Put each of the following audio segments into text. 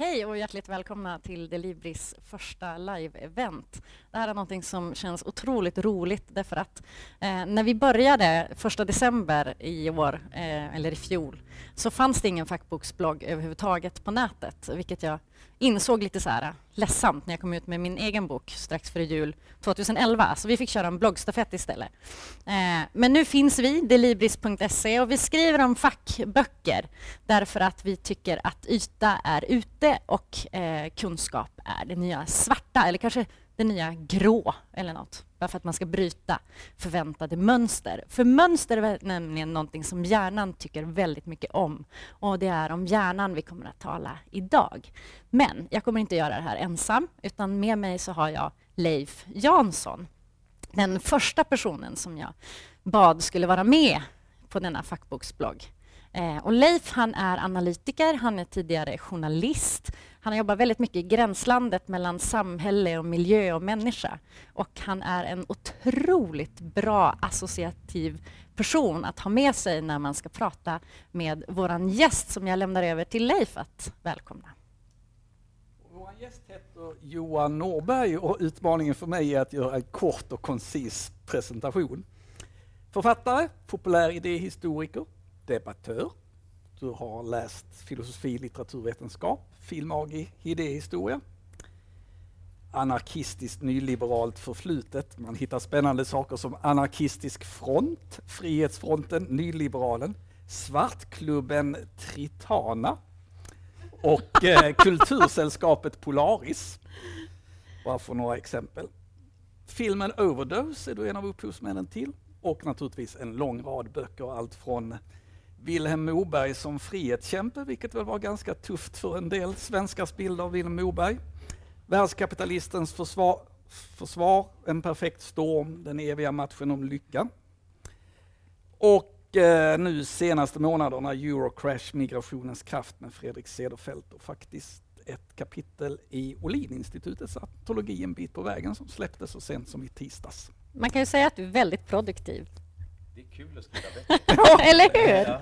Hej och hjärtligt välkomna till Delibris första live-event. Det här är något som känns otroligt roligt därför att eh, när vi började första december i år, eh, eller i fjol, så fanns det ingen fackboksblogg överhuvudtaget på nätet, vilket jag insåg lite så här ledsamt när jag kom ut med min egen bok strax före jul 2011. Så vi fick köra en bloggstafett istället. Eh, men nu finns vi, delibris.se, och vi skriver om fackböcker därför att vi tycker att yta är ute och eh, kunskap är det nya svarta, eller kanske det nya grå eller något. Bara för att man ska bryta förväntade mönster. För mönster är nämligen någonting som hjärnan tycker väldigt mycket om. Och det är om hjärnan vi kommer att tala idag. Men jag kommer inte göra det här ensam, utan med mig så har jag Leif Jansson. Den första personen som jag bad skulle vara med på denna fackboksblogg. Eh, och Leif han är analytiker, han är tidigare journalist. Han har jobbat väldigt mycket i gränslandet mellan samhälle och miljö och människa. Och han är en otroligt bra associativ person att ha med sig när man ska prata med vår gäst som jag lämnar över till Leif att välkomna. Vår gäst heter Johan Norberg och utmaningen för mig är att göra en kort och koncis presentation. Författare, populär idéhistoriker, debattör. Du har läst filosofi, litteraturvetenskap, filmagi, idéhistoria. Anarkistiskt nyliberalt förflutet. Man hittar spännande saker som Anarkistisk front, Frihetsfronten, Nyliberalen, Svartklubben Tritana och eh, Kultursällskapet Polaris. Bara för några exempel. Filmen Overdose är du en av upphovsmännen till och naturligtvis en lång rad böcker, allt från Vilhelm Moberg som frihetskämpe, vilket väl var ganska tufft för en del svenskars bild av Vilhelm Moberg. Världskapitalistens försvar, försvar, En perfekt storm, Den eviga matchen om lycka. Och eh, nu senaste månaderna Eurocrash, Migrationens kraft med Fredrik Cederfelt och faktiskt ett kapitel i Olininstitutets antologi En bit på vägen som släpptes så sent som i tisdags. Man kan ju säga att du är väldigt produktiv. Det är kul att skriva böcker. Eller hur?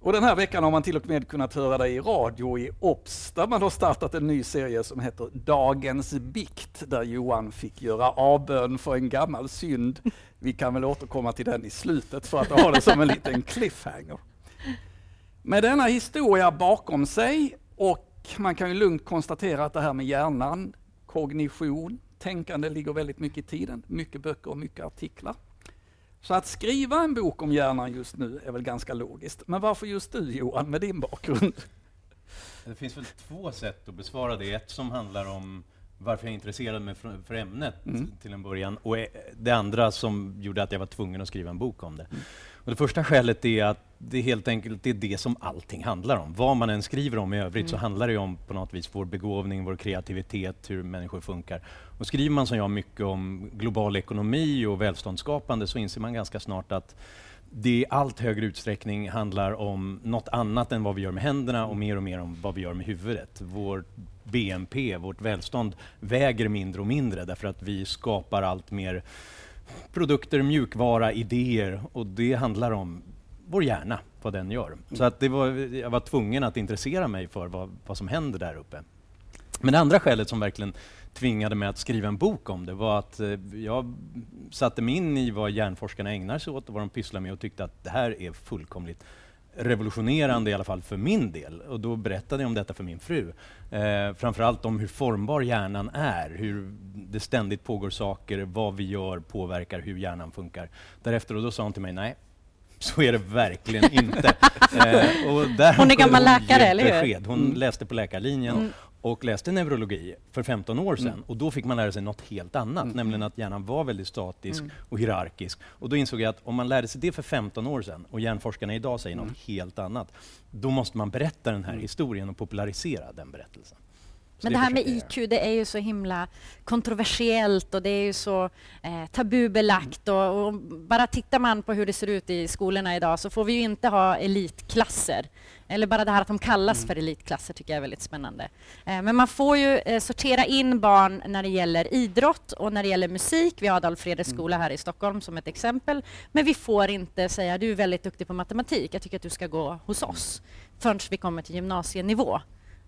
Och den här veckan har man till och med kunnat höra dig i radio i Ops, där man har startat en ny serie som heter Dagens bikt, där Johan fick göra avbön för en gammal synd. Vi kan väl återkomma till den i slutet för att ha det som en liten cliffhanger. Med denna historia bakom sig och man kan ju lugnt konstatera att det här med hjärnan, kognition, tänkande ligger väldigt mycket i tiden. Mycket böcker och mycket artiklar. Så att skriva en bok om hjärnan just nu är väl ganska logiskt. Men varför just du Johan, med din bakgrund? Det finns väl två sätt att besvara det. Ett som handlar om varför jag intresserade mig för, ämnet mm. till en början och det andra som gjorde att jag var tvungen att skriva en bok om det. Och det första skälet är att det är helt enkelt det, är det som allting handlar om. Vad man än skriver om i övrigt mm. så handlar det om på något vis vår begåvning, vår kreativitet, hur människor funkar. Och skriver man som jag mycket om global ekonomi och välståndsskapande så inser man ganska snart att det i allt högre utsträckning handlar om något annat än vad vi gör med händerna och mer och mer om vad vi gör med huvudet. Vår BNP, vårt välstånd, väger mindre och mindre därför att vi skapar allt mer produkter, mjukvara, idéer och det handlar om vår hjärna, vad den gör. Så att det var, jag var tvungen att intressera mig för vad, vad som händer där uppe. Men det andra skälet som verkligen tvingade mig att skriva en bok om det var att eh, jag satte mig in i vad hjärnforskarna ägnar sig åt och vad de pysslar med och tyckte att det här är fullkomligt revolutionerande i alla fall för min del. Och då berättade jag om detta för min fru. Eh, framförallt om hur formbar hjärnan är, hur det ständigt pågår saker, vad vi gör påverkar hur hjärnan funkar. Därefter och då sa hon till mig, nej, så är det verkligen inte. eh, och där hon är gammal läkare, eller hur? Hon mm. läste på läkarlinjen mm och läste neurologi för 15 år sedan mm. och då fick man lära sig något helt annat, mm. nämligen att hjärnan var väldigt statisk mm. och hierarkisk. Och då insåg jag att om man lärde sig det för 15 år sedan och hjärnforskarna idag säger något mm. helt annat, då måste man berätta den här mm. historien och popularisera den berättelsen. Men det, här med IQ, det är ju så himla kontroversiellt och det är ju så eh, tabubelagt och, och, bara tittar man på hur det ser ut i skolorna idag så får vi ju inte ha elitklasser. Eller bara det här att de kallas mm. för elitklasser tycker jag är väldigt spännande. Eh, men man får ju eh, sortera in barn när det gäller idrott och när det gäller musik. Vi har Adolf Fredriks mm. skola här i Stockholm som ett exempel. Men vi får inte säga du är väldigt duktig på matematik, jag tycker att du ska gå hos oss förrän vi kommer till gymnasienivå.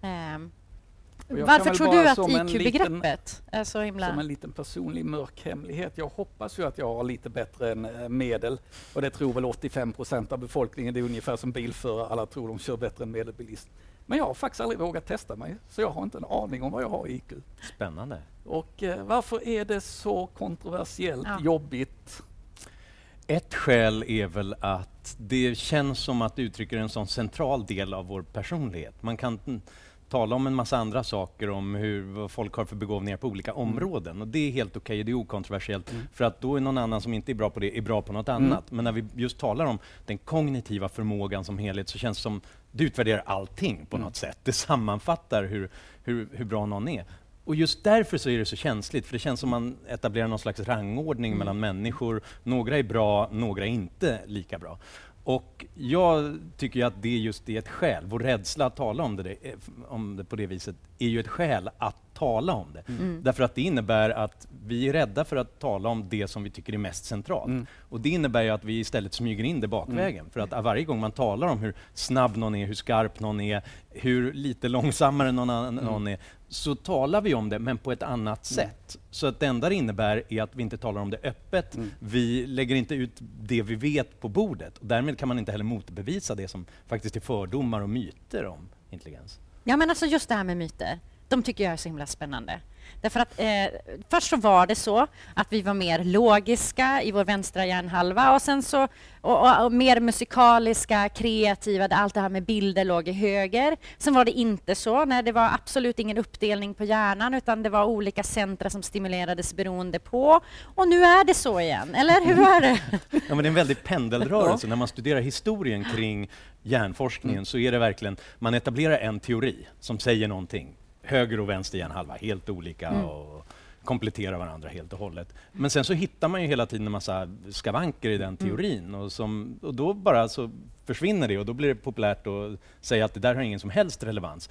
Eh, varför tror du att IQ-begreppet är så himla... Som en liten personlig mörk hemlighet. Jag hoppas ju att jag har lite bättre än eh, medel och det tror väl 85 procent av befolkningen. Det är ungefär som bilförare, alla tror de kör bättre än medelbilist. Men jag har faktiskt aldrig vågat testa mig, så jag har inte en aning om vad jag har i IQ. Spännande. Och eh, varför är det så kontroversiellt ja. jobbigt? Ett skäl är väl att det känns som att det uttrycker en sån central del av vår personlighet. Man kan tala om en massa andra saker, om hur, folk har för begåvningar på olika mm. områden. Och det är helt okej, okay, det är okontroversiellt, mm. för att då är någon annan som inte är bra på det, är bra på något mm. annat. Men när vi just talar om den kognitiva förmågan som helhet, så känns det som det utvärderar allting på mm. något sätt. Det sammanfattar hur, hur, hur bra någon är. Och just därför så är det så känsligt, för det känns som man etablerar någon slags rangordning mm. mellan människor. Några är bra, några är inte lika bra. Och jag tycker att det just är ett skäl, vår rädsla att tala om det, om det på det viset, är ju ett skäl att tala om det. Mm. mm. Därför att det innebär att vi är rädda för att tala om det som vi tycker är mest centralt. Mm. Och det innebär ju att vi istället smyger in det bakvägen. Mm. För att varje gång man talar om hur snabb någon är, hur skarp någon är, hur lite långsammare någon, mm. någon är, så talar vi om det, men på ett annat mm. sätt. Så att det enda det innebär är att vi inte talar om det öppet. Mm. Vi lägger inte ut det vi vet på bordet. Och därmed kan man inte heller motbevisa det som faktiskt är fördomar och myter om intelligens. Ja, men alltså just det här med myter de tycker jag är så himla spännande. Därför att eh, först så var det så att vi var mer logiska i vår vänstra hjärnhalva och sen så och, och, och, mer musikaliska, kreativa, där allt det här med bilder låg i höger. Sen var det inte så, nej, det var absolut ingen uppdelning på hjärnan utan det var olika centra som stimulerades beroende på. Och nu är det så igen, eller hur är det? Ja, men det är en väldig pendelrörelse. När man studerar historien kring hjärnforskningen så är det verkligen, man etablerar en teori som säger någonting höger och vänster hjärnhalva, helt olika mm. och kompletterar varandra helt och hållet. Men sen så hittar man ju hela tiden en massa skavanker i den mm. teorin mm. och, som, och då bara så försvinner det och då blir det populärt att säga att det där har ingen som helst relevans.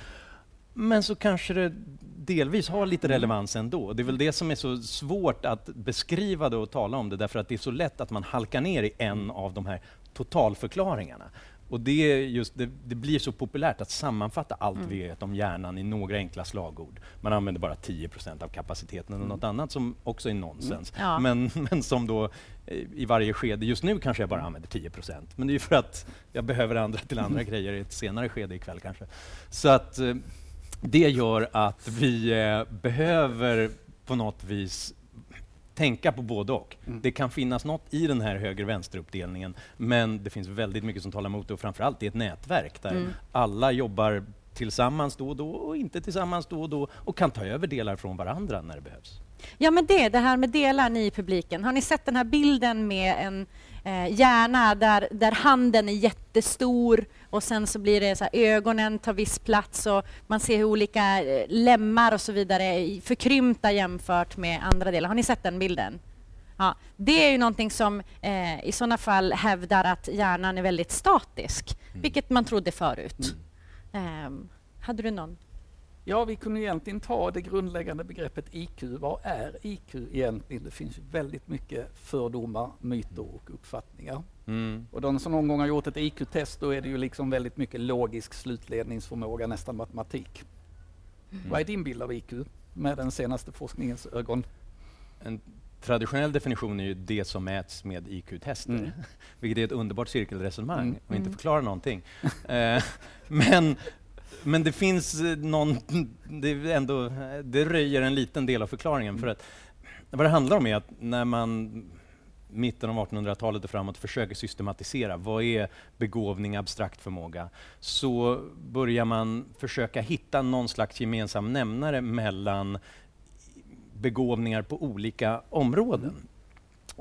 Men så kanske det delvis har lite mm. relevans ändå. Det är väl det som är så svårt att beskriva det och tala om det, därför att det är så lätt att man halkar ner i en av de här totalförklaringarna. Och det, just, det, det, blir så populärt att sammanfatta allt mm. vi vet om hjärnan i några enkla slagord. Man använder bara 10% av kapaciteten mm. och något annat som också är nonsens. Mm. Ja. Men, men som då eh, i varje skede, just nu kanske jag bara använder 10% men det är ju för att jag behöver andra till andra mm. grejer i ett senare skede ikväll kanske. Så att eh, det gör att vi eh, behöver på något vis tänka på både och. Mm. Det kan finnas något i den här höger-vänster-uppdelningen, men det finns väldigt mycket som talar emot det och framförallt i ett nätverk där mm. alla jobbar tillsammans då och då och inte tillsammans då och då och kan ta över delar från varandra när det behövs. Ja, men det, det här med delar, ni i publiken. Har ni sett den här bilden med en eh, hjärna där, där handen är jättestor och sen så blir det så här, ögonen tar viss plats och man ser hur olika eh, lemmar och så vidare är förkrympta jämfört med andra delar. Har ni sett den bilden? Ja, det är ju någonting som eh, i sådana fall hävdar att hjärnan är väldigt statisk, mm. vilket man trodde förut. Mm. Eh, hade du någon? Ja, vi kunde egentligen ta det grundläggande begreppet IQ. Vad är IQ egentligen? Det finns väldigt mycket fördomar, myter och uppfattningar. Mm. Och de som någon gång har gjort ett IQ-test, då är det ju liksom väldigt mycket logisk slutledningsförmåga, nästan matematik. Mm. Vad är din bild av IQ med den senaste forskningens ögon? En traditionell definition är ju det som mäts med IQ-tester, mm. vilket är ett underbart cirkelresonemang mm. och inte mm. förklarar någonting. eh, men men det finns eh, någon, det, ändå, det röjer en liten del av förklaringen. För att, vad det handlar om är att när man mitten av 1800-talet och framåt försöker systematisera vad är begåvning, abstrakt förmåga, så börjar man försöka hitta någon slags gemensam nämnare mellan begåvningar på olika områden.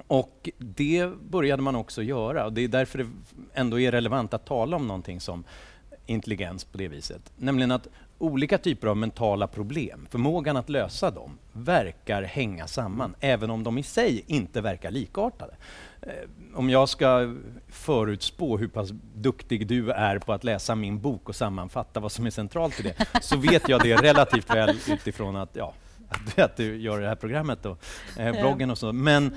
Och det började man också göra och det är därför det ändå är relevant att tala om någonting som intelligens på det viset. Nämligen att olika typer av mentala problem, förmågan att lösa dem, verkar hänga samman, även om de i sig inte verkar likartade. Eh, om jag ska förutspå hur pass duktig du är på att läsa min bok och sammanfatta vad som är centralt i det, så vet jag det relativt väl utifrån att, ja, att, du gör det här programmet och eh, bloggen och så. Men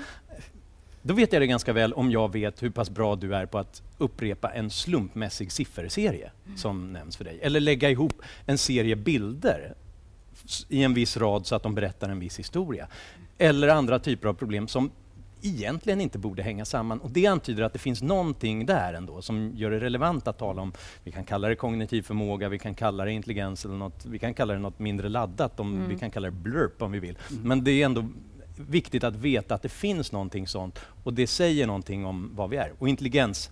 då vet jag det ganska väl om jag vet hur pass bra du är på att upprepa en slumpmässig sifferserie mm. som nämns för dig. Eller lägga ihop en serie bilder i en viss rad så att de berättar en viss historia. Eller andra typer av problem som egentligen inte borde hänga samman. Och det antyder att det finns någonting där ändå som gör det relevant att tala om, vi kan kalla det kognitiv förmåga, vi kan kalla det intelligens eller något, vi kan kalla det något mindre laddat, om, mm. vi kan kalla det blurp om vi vill. Mm. Men det är ändå viktigt att veta att det finns någonting sånt och det säger någonting om vad vi är. Och intelligens,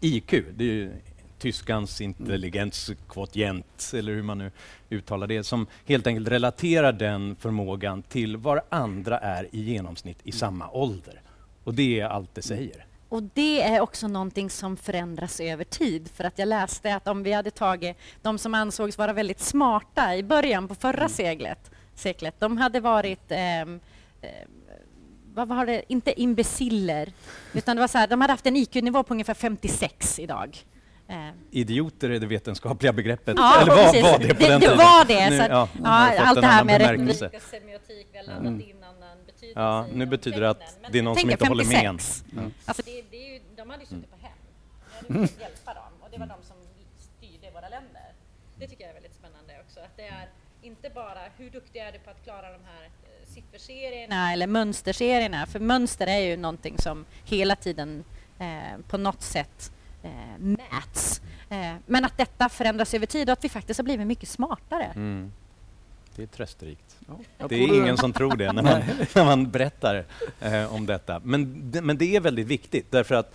IQ, det är ju tyskans intelligenskvotient, eller hur man nu uttalar det, som helt enkelt relaterar den förmågan till var andra är i genomsnitt i samma ålder. Och det är allt det säger. Och det är också någonting som förändras över tid. För att jag läste att om vi hade tagit de som ansågs vara väldigt smarta i början på förra mm. seglet, seklet, de hade varit eh, vad var det, inte imbeciller, utan det var så här, de hade haft en IQ-nivå på ungefär 56 idag. Eh. Idioter är det vetenskapliga begreppet, ja, eller var, var det på det, den det tiden? var det. Nu, så att, ja, ja, allt det här med retorik och semiotik, vi har laddat mm. in annan betydelse Ja, nu betyder det att det är någon som inte 56. håller med mm. alltså det, det är ju, De hade ju suttit på hem, jag hade försökt hjälpa dem och det var de som styrde våra länder. Det tycker jag är väldigt spännande också, att det är inte bara hur duktig är du på att klara de här sifferserierna eller mönsterserierna. För mönster är ju någonting som hela tiden eh, på något sätt eh, mäts. Eh, men att detta förändras över tid och att vi faktiskt har blivit mycket smartare. Mm. Det är trösterikt. Ja, det är ingen som tror det när man, när man berättar eh, om detta. Men, men det är väldigt viktigt därför att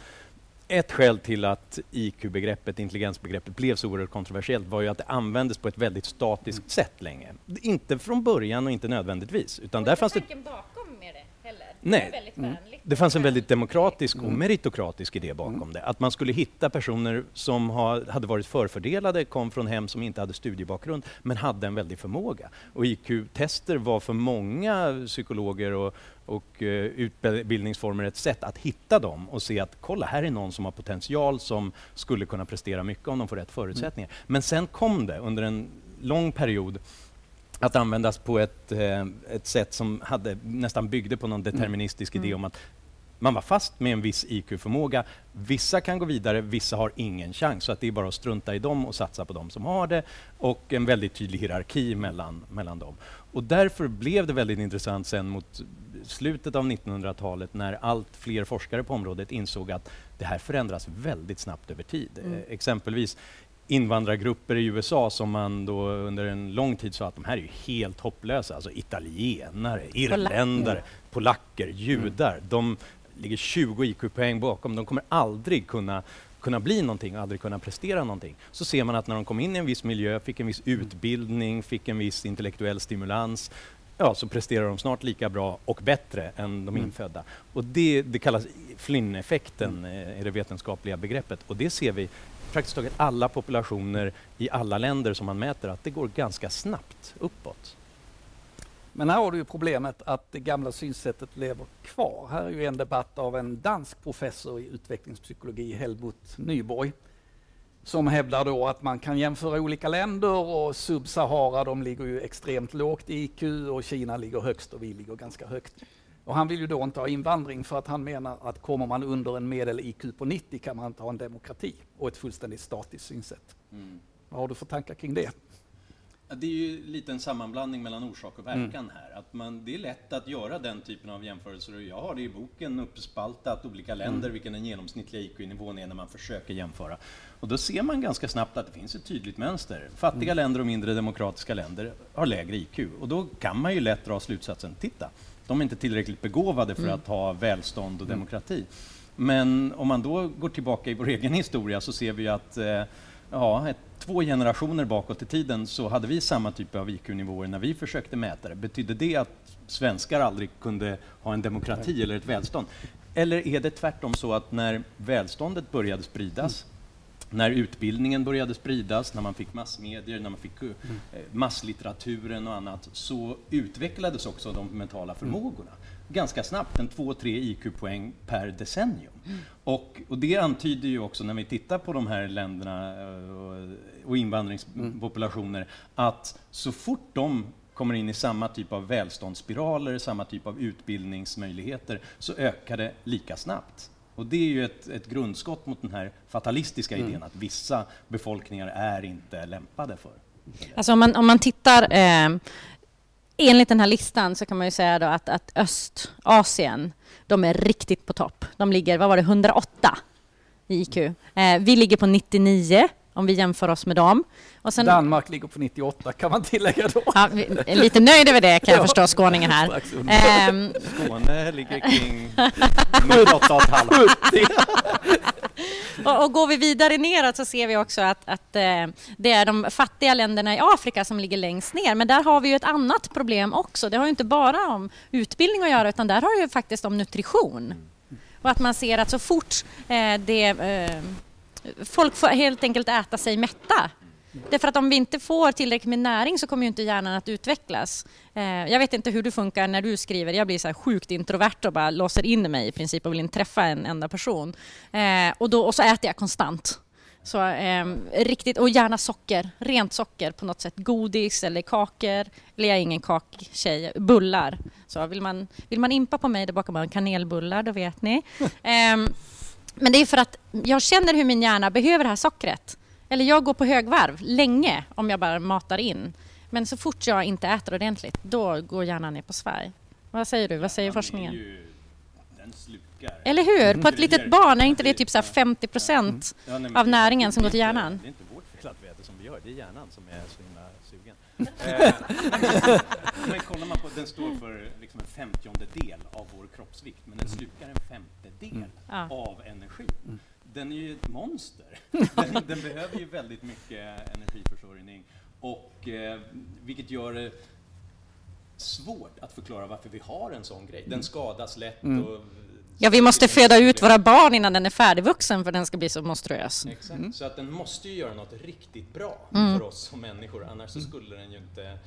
ett skäl till att IQ-begreppet, intelligensbegreppet, blev så oerhört kontroversiellt var ju att det användes på ett väldigt statiskt mm. sätt länge. Inte från början och inte nödvändigtvis. Utan där fanns det... bakom med det heller? Nej. Det, mm. det fanns en väldigt demokratisk och mm. meritokratisk idé bakom mm. det. Att man skulle hitta personer som ha, hade varit förfördelade, kom från hem som inte hade studiebakgrund, men hade en väldig förmåga. Och IQ-tester var för många psykologer och, och uh, utbildningsformer ett sätt att hitta dem och se att kolla, här är någon som har potential som skulle kunna prestera mycket om de får rätt förutsättningar. Mm. Men sen kom det under en lång period att användas på ett, eh, ett sätt som hade, nästan byggde på någon deterministisk mm. idé om att man var fast med en viss IQ-förmåga. Vissa kan gå vidare, vissa har ingen chans. Så att det är bara att strunta i dem och satsa på dem som har det. Och en väldigt tydlig hierarki mellan, mellan dem. Och därför blev det väldigt intressant sen mot slutet av 1900-talet när allt fler forskare på området insåg att det här förändras väldigt snabbt över tid. Mm. Eh, exempelvis invandrargrupper i USA som man då under en lång tid sa att de här är helt hopplösa. Alltså italienare, irländare, polacker, judar. Mm. De ligger 20 IQ-poäng bakom. De kommer aldrig kunna kunna bli någonting och aldrig kunna prestera någonting. Så ser man att när de kom in i en viss miljö, fick en viss utbildning, fick en viss intellektuell stimulans, ja, så presterar de snart lika bra och bättre än de mm. infödda. Och det, det kallas Flynn-effekten, mm. är det vetenskapliga begreppet. Och det ser vi praktiskt taget alla populationer i alla länder som man mäter, att det går ganska snabbt uppåt. Men här har du ju problemet att det gamla synsättet lever kvar. Här är ju en debatt av en dansk professor i utvecklingspsykologi, Helmut Nyborg, som hävdar då att man kan jämföra olika länder och Sub-Sahara, de ligger ju extremt lågt i IQ och Kina ligger högst och vi ligger ganska högt. Och han vill ju då inte ha invandring för att han menar att kommer man under en medel-IQ på 90 kan man inte ha en demokrati och ett fullständigt statiskt synsätt. Mm. Vad har du för tankar kring det? Det är ju lite en sammanblandning mellan orsak och verkan mm. här. Att man, det är lätt att göra den typen av jämförelser och jag har det i boken uppspaltat olika länder, mm. vilken den genomsnittliga IQ-nivån är när man försöker jämföra. Och då ser man ganska snabbt att det finns ett tydligt mönster. Fattiga mm. länder och mindre demokratiska länder har lägre IQ och då kan man ju lätt dra slutsatsen, titta, de är inte tillräckligt begåvade för mm. att ha välstånd och mm. demokrati. Men om man då går tillbaka i vår egen historia så ser vi att eh, ja, ett, två generationer bakåt i tiden så hade vi samma typ av IQ-nivåer när vi försökte mäta det. Betydde det att svenskar aldrig kunde ha en demokrati eller ett välstånd? Eller är det tvärtom så att när välståndet började spridas när utbildningen började spridas, när man fick massmedier, när man fick eh, masslitteraturen och annat, så utvecklades också de mentala förmågorna ganska snabbt, en 2-3 IQ-poäng per decennium. Och, och, det antyder ju också när vi tittar på de här länderna eh, och, och invandringspopulationer att så fort de kommer in i samma typ av välståndsspiraler, samma typ av utbildningsmöjligheter, så ökar det lika snabbt. Och det är ju ett, ett grundskott mot den här fatalistiska mm. idén att vissa befolkningar är inte lämpade för. Alltså om man, om man tittar eh, enligt den här listan så kan man ju säga då att, att Östasien, de är riktigt på topp. De ligger, vad var det, 108 i IQ. Eh, vi ligger på 99 om vi jämför oss med dem. Sen, Danmark ligger på 98 kan man tillägga då. Ja, vi är lite nöjd över det kan jag förstå, skåningen här. Ähm, Skåne ligger kring 98,5. och, och går vi vidare neråt så ser vi också att, att eh, det är de fattiga länderna i Afrika som ligger längst ner. Men där har vi ju ett annat problem också. Det har ju inte bara om utbildning att göra utan där har det ju faktiskt om nutrition. Och att man ser att så fort eh, det eh, folk får helt enkelt äta sig mätta. Därför att om vi inte får tillräckligt med näring så kommer ju inte hjärnan att utvecklas. Eh, jag vet inte hur du funkar när du skriver. Jag blir så här sjukt introvert och bara låser in mig i princip och vill inte träffa en enda person. Eh, och, då, och så äter jag konstant. Så, eh, riktigt, och gärna socker, rent socker på något sätt. Godis eller kakor. Eller jag är ingen kaktjej. Bullar. Så vill man, vill man impa på mig, då bakar man kanelbullar, då vet ni. Eh, men det är för att jag känner hur min hjärna behöver det här sockret. Eller jag går på högvarv länge om jag bara matar in. Men så fort jag inte äter ordentligt, då går hjärnan ner på svaj. Vad säger du? Vad säger forskningen? Eller hur? På ett litet barn, är inte det typ så 50 procent mm. av näringen som går till hjärnan? Det är inte vårt kladdvete som vi gör, det är hjärnan som är så himla sugen. Eh, men kollar man på, den står för liksom en femtiondel av vår kroppsvikt, men den slukar en femtedel mm. av energi. Mm. Den är ju ett monster. Den, den, behöver ju väldigt mycket energiförsörjning, och, eh, vilket gör det svårt att förklara varför vi har en sån grej. Den mm. skadas lätt mm. och Ja, vi måste föda ut våra barn innan den är färdigvuxen för den ska bli så monstruös. Exakt, mm. så att den måste ju göra något riktigt bra mm. för oss som människor, annars så skulle den ju inte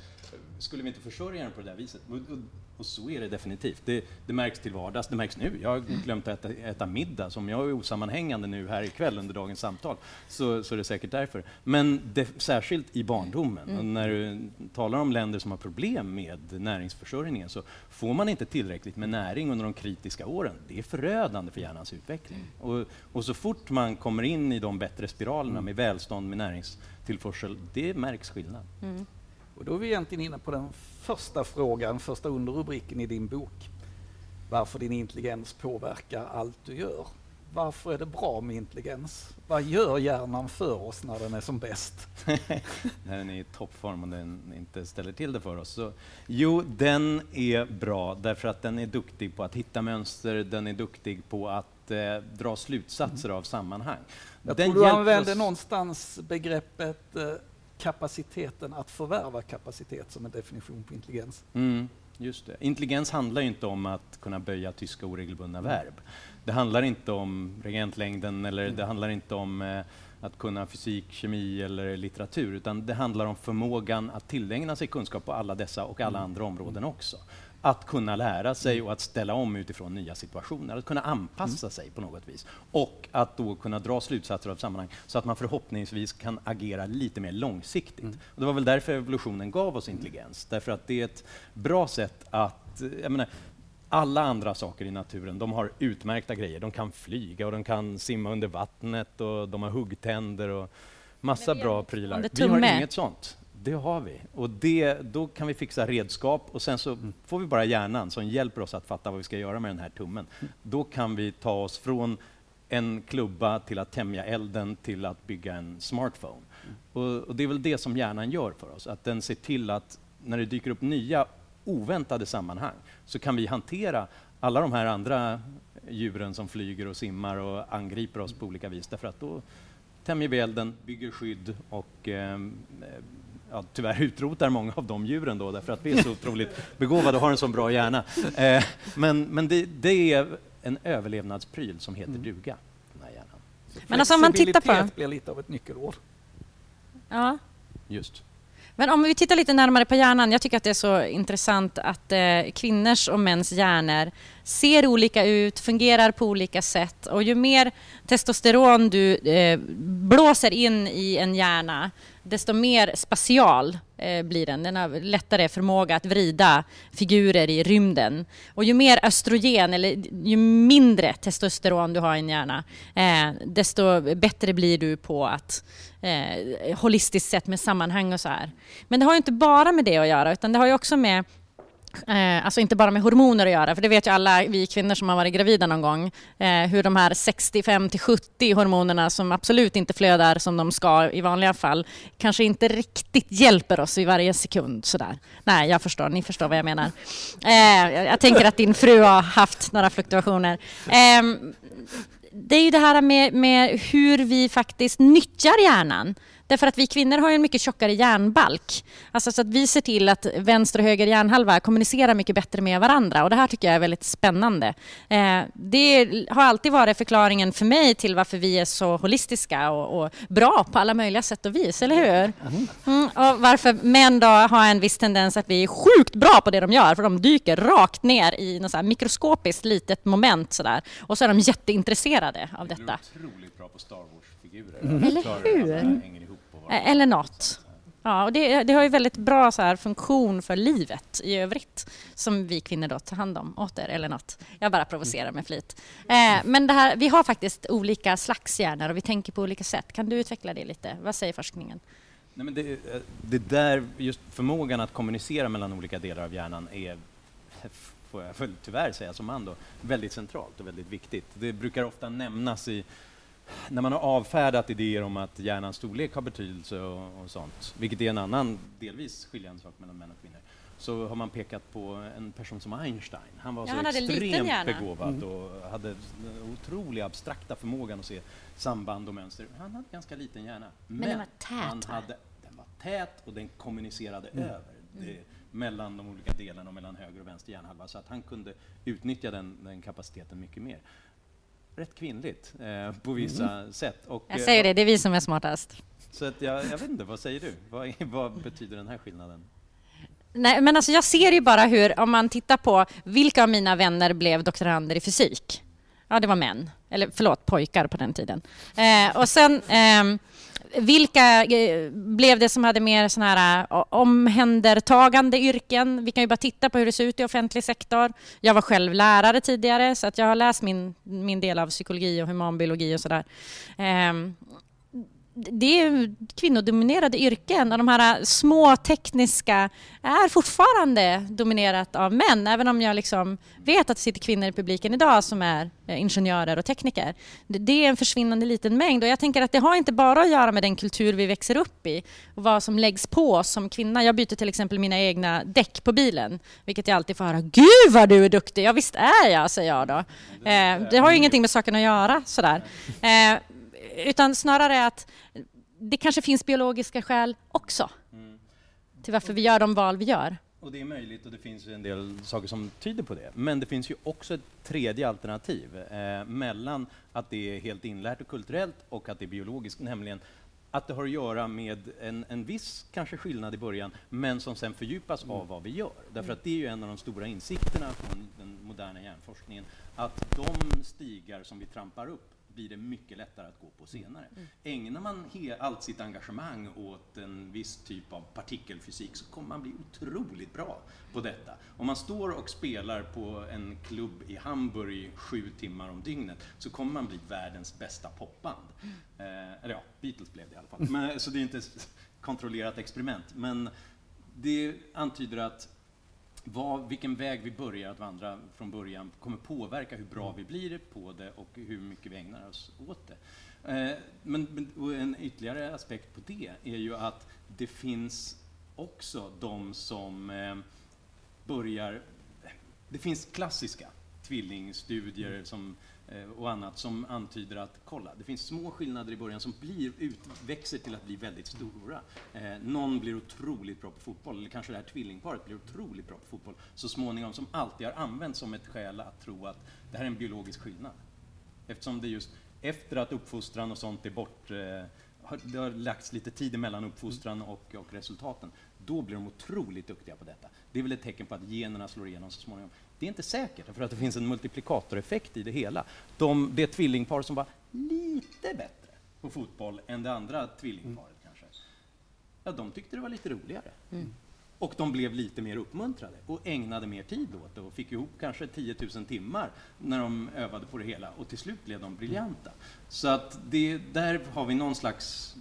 skulle vi inte försörja den på det där viset. Och, och, och så är det definitivt. Det, det, märks till vardags, det märks nu. Jag har glömt att äta, äta middag, om jag är osammanhängande nu här ikväll under dagens samtal så, så är det säkert därför. Men det, särskilt i barndomen, mm. när du talar om länder som har problem med näringsförsörjningen så får man inte tillräckligt med näring under de kritiska åren. Det är förödande för hjärnans utveckling. Och, och så fort man kommer in i de bättre spiralerna med välstånd, med näringstillförsel, det märks skillnad. Mm. Och då är vi egentligen inne på den första frågan, första underrubriken i din bok. Varför din intelligens påverkar allt du gör. Varför är det bra med intelligens? Vad gör hjärnan för oss när den är som bäst? när den är i toppform och den inte ställer till det för oss. Så, jo, den är bra därför att den är duktig på att hitta mönster, den är duktig på att eh, dra slutsatser mm. av sammanhang. Jag den tror du använder oss... någonstans begreppet eh, kapaciteten att förvärva kapacitet som en definition på intelligens. Mm, just det. Intelligens handlar inte om att kunna böja tyska oregelbundna mm. verb. Det handlar inte om reagentlängden eller mm. det handlar inte om eh, att kunna fysik, kemi eller litteratur, utan det handlar om förmågan att tillägna sig kunskap på alla dessa och alla mm. andra områden också att kunna lära sig och att ställa om utifrån nya situationer, att kunna anpassa mm. sig på något vis. Och att då kunna dra slutsatser av sammanhang så att man förhoppningsvis kan agera lite mer långsiktigt. Mm. Och det var väl därför evolutionen gav oss intelligens, därför att det är ett bra sätt att, menar, alla andra saker i naturen, de har utmärkta grejer. De kan flyga och de kan simma under vattnet och de har huggtänder och massa bra prylar. Vi har inget sånt. Det har vi. Och det, då kan vi fixa redskap och sen så får vi bara hjärnan som hjälper oss att fatta vad vi ska göra med den här tummen. Då kan vi ta oss från en klubba till att tämja elden till att bygga en smartphone. Och, och, det är väl det som hjärnan gör för oss, att den ser till att när det dyker upp nya oväntade sammanhang så kan vi hantera alla de här andra djuren som flyger och simmar och angriper oss på olika vis. Därför att då tämjer vi elden, bygger skydd och eh, ja, tyvärr utrotar många av de djuren då, därför att vi är så otroligt begåvade och har en så bra hjärna. Eh, men men det, det, är en överlevnadspryl som heter mm. duga. Den här hjärnan. Men alltså om man tittar på... Flexibilitet blir lite av ett nyckelord. Ja. Just. Men om vi tittar lite närmare på hjärnan. Jag tycker att det är så intressant att eh, kvinnors och mäns hjärnor ser olika ut, fungerar på olika sätt och ju mer testosteron du eh, blåser in i en hjärna desto mer spatial eh, blir den. Den har lättare förmåga att vrida figurer i rymden. Och ju mer östrogen, eller ju mindre testosteron du har i en hjärna, eh, desto bättre blir du på att eh, holistiskt sett med sammanhang och så här. Men det har ju inte bara med det att göra, utan det har ju också med Eh, alltså inte bara med hormoner att göra, för det vet ju alla vi kvinnor som har varit gravida någon gång, eh, hur de här 65 till 70 hormonerna som absolut inte flödar som de ska i vanliga fall, kanske inte riktigt hjälper oss i varje sekund sådär. Nej, jag förstår, ni förstår vad jag menar. Eh, jag tänker att din fru har haft några fluktuationer. Ehm, det är ju det här med, med hur vi faktiskt nyttjar hjärnan. Därför att vi kvinnor har en mycket tjockare hjärnbalk. Alltså så att vi ser till att vänster och höger hjärnhalva kommunicerar mycket bättre med varandra och det här tycker jag är väldigt spännande. Eh, det har alltid varit förklaringen för mig till varför vi är så holistiska och, och bra på alla möjliga sätt och vis, eller hur? Mm, och varför män då har en viss tendens att bli sjukt bra på det de gör för de dyker rakt ner i något så mikroskopiskt litet moment sådär och så är de jätteintresserade av detta. Du är otroligt bra på Star Wars-figurer. Mm. Eller hur? Eh, eller något. Ja, och det, det har ju väldigt bra så här, funktion för livet i övrigt som vi kvinnor då tar hand om åt er eller något. Jag bara provocerar med flit. Eh, men det här, vi har faktiskt olika slags hjärnor och vi tänker på olika sätt. Kan du utveckla det lite? Vad säger forskningen? Nej, men det, eh, det där, just förmågan att kommunicera mellan olika delar av hjärnan är, får jag tyvärr säga som man då, väldigt centralt och väldigt viktigt. Det brukar ofta nämnas i när man har avfärdat idéer om att hjärnans storlek har betydelse och, och sånt, vilket är en annan delvis skiljande sak mellan män och kvinnor, så har man pekat på en person som Einstein. Han var Ja, så han extremt hjärna. begåvad och hade den otroligt abstrakta förmågan att se samband och mönster. Han hade ganska liten hjärna. Men, den var tät, han va? hade, den var tät och den kommunicerade över det, mellan de olika delarna och mellan höger och vänster hjärnhalva så att han kunde utnyttja den, den kapaciteten mycket mer. Rätt kvinnligt eh, på vissa sätt. Och, Jag eh, säger det, det är vi som är smartast. Så att jag, jag vet inte, vad säger du? Vad, vad betyder den här skillnaden? Nej, men alltså jag ser ju bara hur, om man tittar på vilka av mina vänner blev doktorander i fysik? Ja, det var män. Eller förlåt, pojkar på den tiden. Eh, och sen, ehm, vilka eh, blev det som hade mer såna här eh, omhändertagande yrken? Vi kan ju bara titta på hur det ser ut i offentlig sektor. Jag var själv lärare tidigare, så att jag har läst min, min del av psykologi och humanbiologi och sådär. Ehm, det är kvinnodominerade yrken och de här små tekniska är fortfarande dominerat av män, även om jag liksom vet att det sitter kvinnor i publiken idag som är eh, ingenjörer och tekniker. Det- är en försvinnande liten mängd och jag tänker att det har inte bara att göra med den kultur vi växer upp i och vad som läggs på oss som kvinna. Jag byter till exempel mina egna däck på bilen, vilket jag alltid får höra. Gud vad du är duktig! Ja visst är jag, säger jag då. Eh, det har ju ingenting med saken att göra sådär. Eh, utan snarare att det kanske finns biologiska skäl också till varför vi gör de val vi gör. Och det är möjligt och det finns en del saker som tyder på det. Men det finns ju också ett tredje alternativ eh, mellan att det är helt inlärt och kulturellt och att det är biologiskt, nämligen att det har att göra med en, en viss kanske skillnad i början, men som sen fördjupas av vad vi gör. Därför att det är ju en av de stora insikterna från den moderna hjärnforskningen, att de stigar som vi trampar upp blir det mycket lättare att gå på senare. Ägnar man allt sitt engagemang åt en viss typ av partikelfysik så kommer man bli otroligt bra på detta. Om man står och spelar på en klubb i Hamburg sju timmar om dygnet så kommer man bli världens bästa popband. Eh, eller ja, Beatles blev det i alla fall. Men, så det är inte ett kontrollerat experiment. Men det antyder att vad, vilken väg vi börjar att vandra från början kommer påverka hur bra vi blir på det och hur mycket vi ägnar oss åt det. Eh, men men en ytterligare aspekt på det är ju att det finns också de som eh, börjar... Det finns klassiska tvillingstudier som, och annat som antyder att kolla, det finns små skillnader i början som blir, ut, växer till att bli väldigt stora. Eh, någon blir otroligt bra på fotboll, eller kanske det här tvillingparet blir otroligt bra på fotboll så småningom, som alltid har använts som ett skäl att tro att det här är en biologisk skillnad. Eftersom det just efter att uppfostran och sånt är bort, eh, har, det har lagts lite tid emellan uppfostran och, och resultaten, då blir de otroligt duktiga på detta. Det är väl ett tecken på att generna slår igenom så småningom. Det är inte säkert, för att det finns en multiplikatoreffekt i det hela. De, det tvillingpar som var lite bättre på fotboll än det andra tvillingparet kanske, ja, de tyckte det var lite roligare. Mm. Och de blev lite mer uppmuntrade och ägnade mer tid åt det och fick ihop kanske 10 000 timmar när de övade på det hela och till slut blev de briljanta. Så att det, där har vi någon slags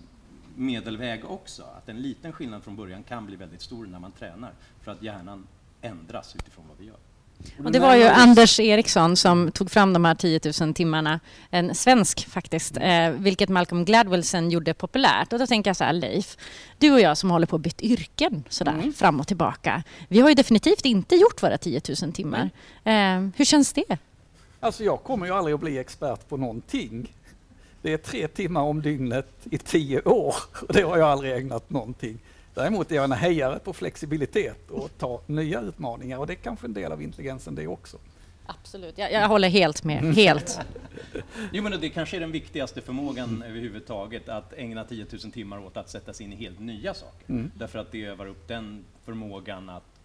medelväg också, att en liten skillnad från början kan bli väldigt stor när man tränar för att hjärnan ändras utifrån vad vi gör. Och det var ju Anders Eriksson som tog fram de här 10 000 timmarna, en svensk faktiskt, eh, vilket Malcolm Gladwell sen gjorde populärt. Och då tänker jag så här, Leif, du och jag som håller på att byta yrken sådär mm. fram och tillbaka. Vi har ju definitivt inte gjort våra 10 000 timmar. Eh, hur känns det? Alltså jag kommer ju aldrig att bli expert på någonting. Det är tre timmar om dygnet i tio år och det har jag aldrig ägnat någonting. Däremot är jag en hejare på flexibilitet och ta nya utmaningar och det är kanske en del av intelligensen det också. Absolut, jag, jag håller helt med. Mm. Helt. jo, men det kanske är den viktigaste förmågan mm. överhuvudtaget, att ägna 10 000 timmar åt att sätta sig in i helt nya saker. Mm. Därför att det övar upp den förmågan att,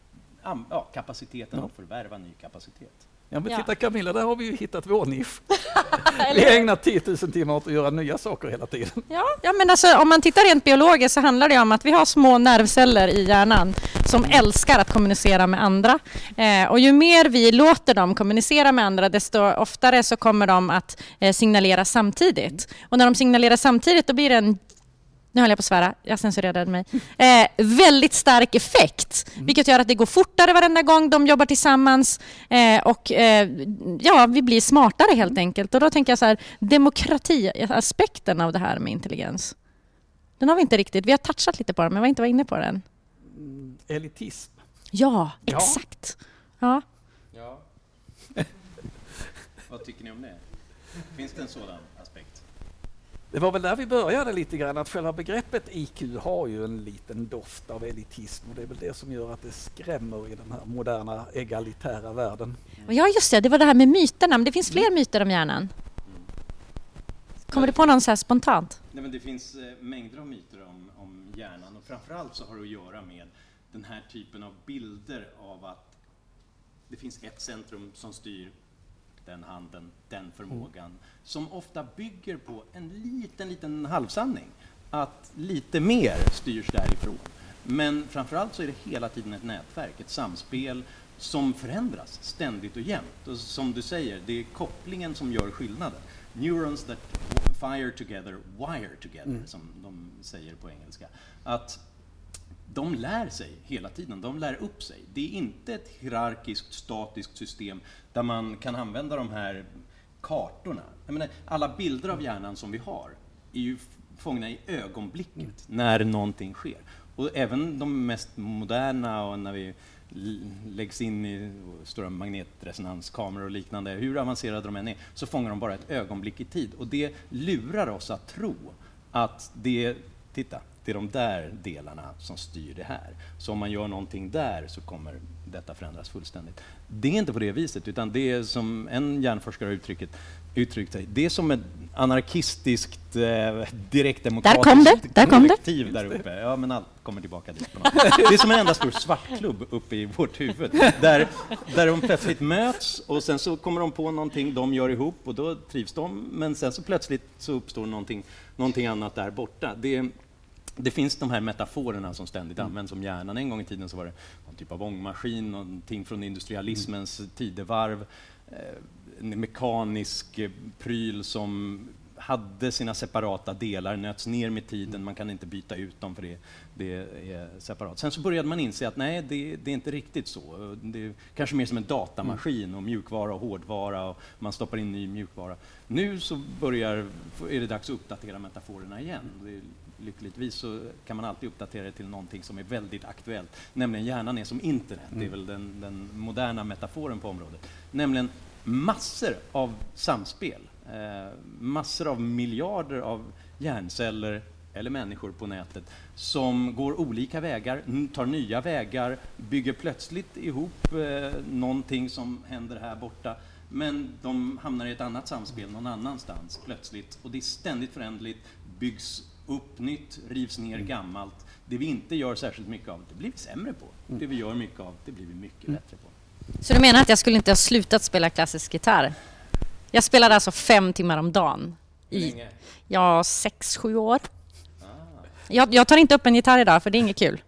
ja, kapaciteten ja. att förvärva ny kapacitet. Ja, men titta Camilla, där har vi ju hittat vår nisch. vi ägnar 10 000 timmar åt att göra nya saker hela tiden. Ja, ja men alltså, om man tittar rent biologiskt så handlar det om att vi har små nervceller i hjärnan som älskar att kommunicera med andra. Eh, och ju mer vi låter dem kommunicera med andra, desto oftare så kommer de att eh, signalera samtidigt. Och när de signalerar samtidigt, då blir det en nu höll jag på att svära, jag censurerade mig. Eh, väldigt stark effekt, mm. vilket gör att det går fortare varenda gång de jobbar tillsammans eh, och eh, ja, vi blir smartare helt enkelt. Och då tänker jag så här, demokratiaspekten av det här med intelligens. Den har vi inte riktigt, vi har touchat lite på den, men vi har inte varit inne på den. Mm, elitism. Ja, exakt. Ja. ja. Vad tycker ni om det? Finns det en sådan? Det var väl där vi började lite grann, att själva begreppet IQ har ju en liten doft av elitism och det är väl det som gör att det skrämmer i den här moderna egalitära världen. Mm. Ja, just det, det var det här med myterna, men det finns fler mm. myter om hjärnan. Kommer du på någon så här spontant? Nej, men det finns eh, mängder av myter om, om hjärnan och framförallt så har det att göra med den här typen av bilder av att det finns ett centrum som styr den handen, den förmågan, mm. som ofta bygger på en liten, liten halvsanning. Att lite mer styrs därifrån. Men framförallt så är det hela tiden ett nätverk, ett samspel som förändras ständigt och jämt. Och som du säger, det är kopplingen som gör skillnaden. Neurons that fire together, wire together, mm. som de säger på engelska. Att de lär sig hela tiden, de lär upp sig. Det är inte ett hierarkiskt, statiskt system där man kan använda de här kartorna. Menar, alla bilder av hjärnan som vi har är ju fångna i ögonblicket mm. när någonting sker. Och även de mest moderna och när vi läggs in i stora magnetresonanskameror och liknande, hur avancerade de än är, så fångar de bara ett ögonblick i tid. Och det lurar oss att tro att det, titta, det är de där delarna som styr det här. Så om man gör någonting där så kommer detta förändras fullständigt. Det är inte på det viset, utan det är som en hjärnforskare har uttryckt, uttryckt sig, det är som ett anarkistiskt eh, direktdemokratiskt där kom det, där kom kollektiv där uppe. Ja, men allt kommer tillbaka dit. På något. Det är som en enda stor svartklubb uppe i vårt huvud, där, där de plötsligt möts och sen så kommer de på någonting de gör ihop och då trivs de, men sen så plötsligt så uppstår någonting, någonting annat där borta. Det, det finns de här metaforerna som ständigt mm. används om hjärnan. En gång i tiden så var det någon typ av ångmaskin, någonting från industrialismens mm. tidevarv, eh, en mekanisk eh, pryl som hade sina separata delar, nöts ner med tiden, man kan inte byta ut dem för det, det är separat. Sen så började man inse att nej, det, det, är inte riktigt så. Det är kanske mer som en datamaskin och mjukvara och hårdvara och man stoppar in ny mjukvara. Nu så börjar, är det dags att uppdatera metaforerna igen. Lyckligtvis så kan man alltid uppdatera det till någonting som är väldigt aktuellt, nämligen hjärnan är som internet, mm. det är mm. väl den, den, moderna metaforen på området. Nämligen massor av samspel, eh, massor av miljarder av hjärnceller eller människor på nätet som går olika vägar, tar nya vägar, bygger plötsligt ihop eh, någonting som händer här borta Men de hamnar i ett annat samspel någon annanstans plötsligt och det är ständigt föränderligt, byggs upp nytt, rivs ner Mm. gammalt. Det vi inte gör särskilt mycket av, det blir vi sämre på. Mm. Det vi gör mycket av, det blir vi mycket bättre på. Så du menar att jag skulle inte ha slutat spela klassisk gitarr? Jag spelade alltså fem timmar om dagen Hur i länge? ja, sex, sju år. Ah. Jag, jag tar inte upp en gitarr idag för det är inget kul.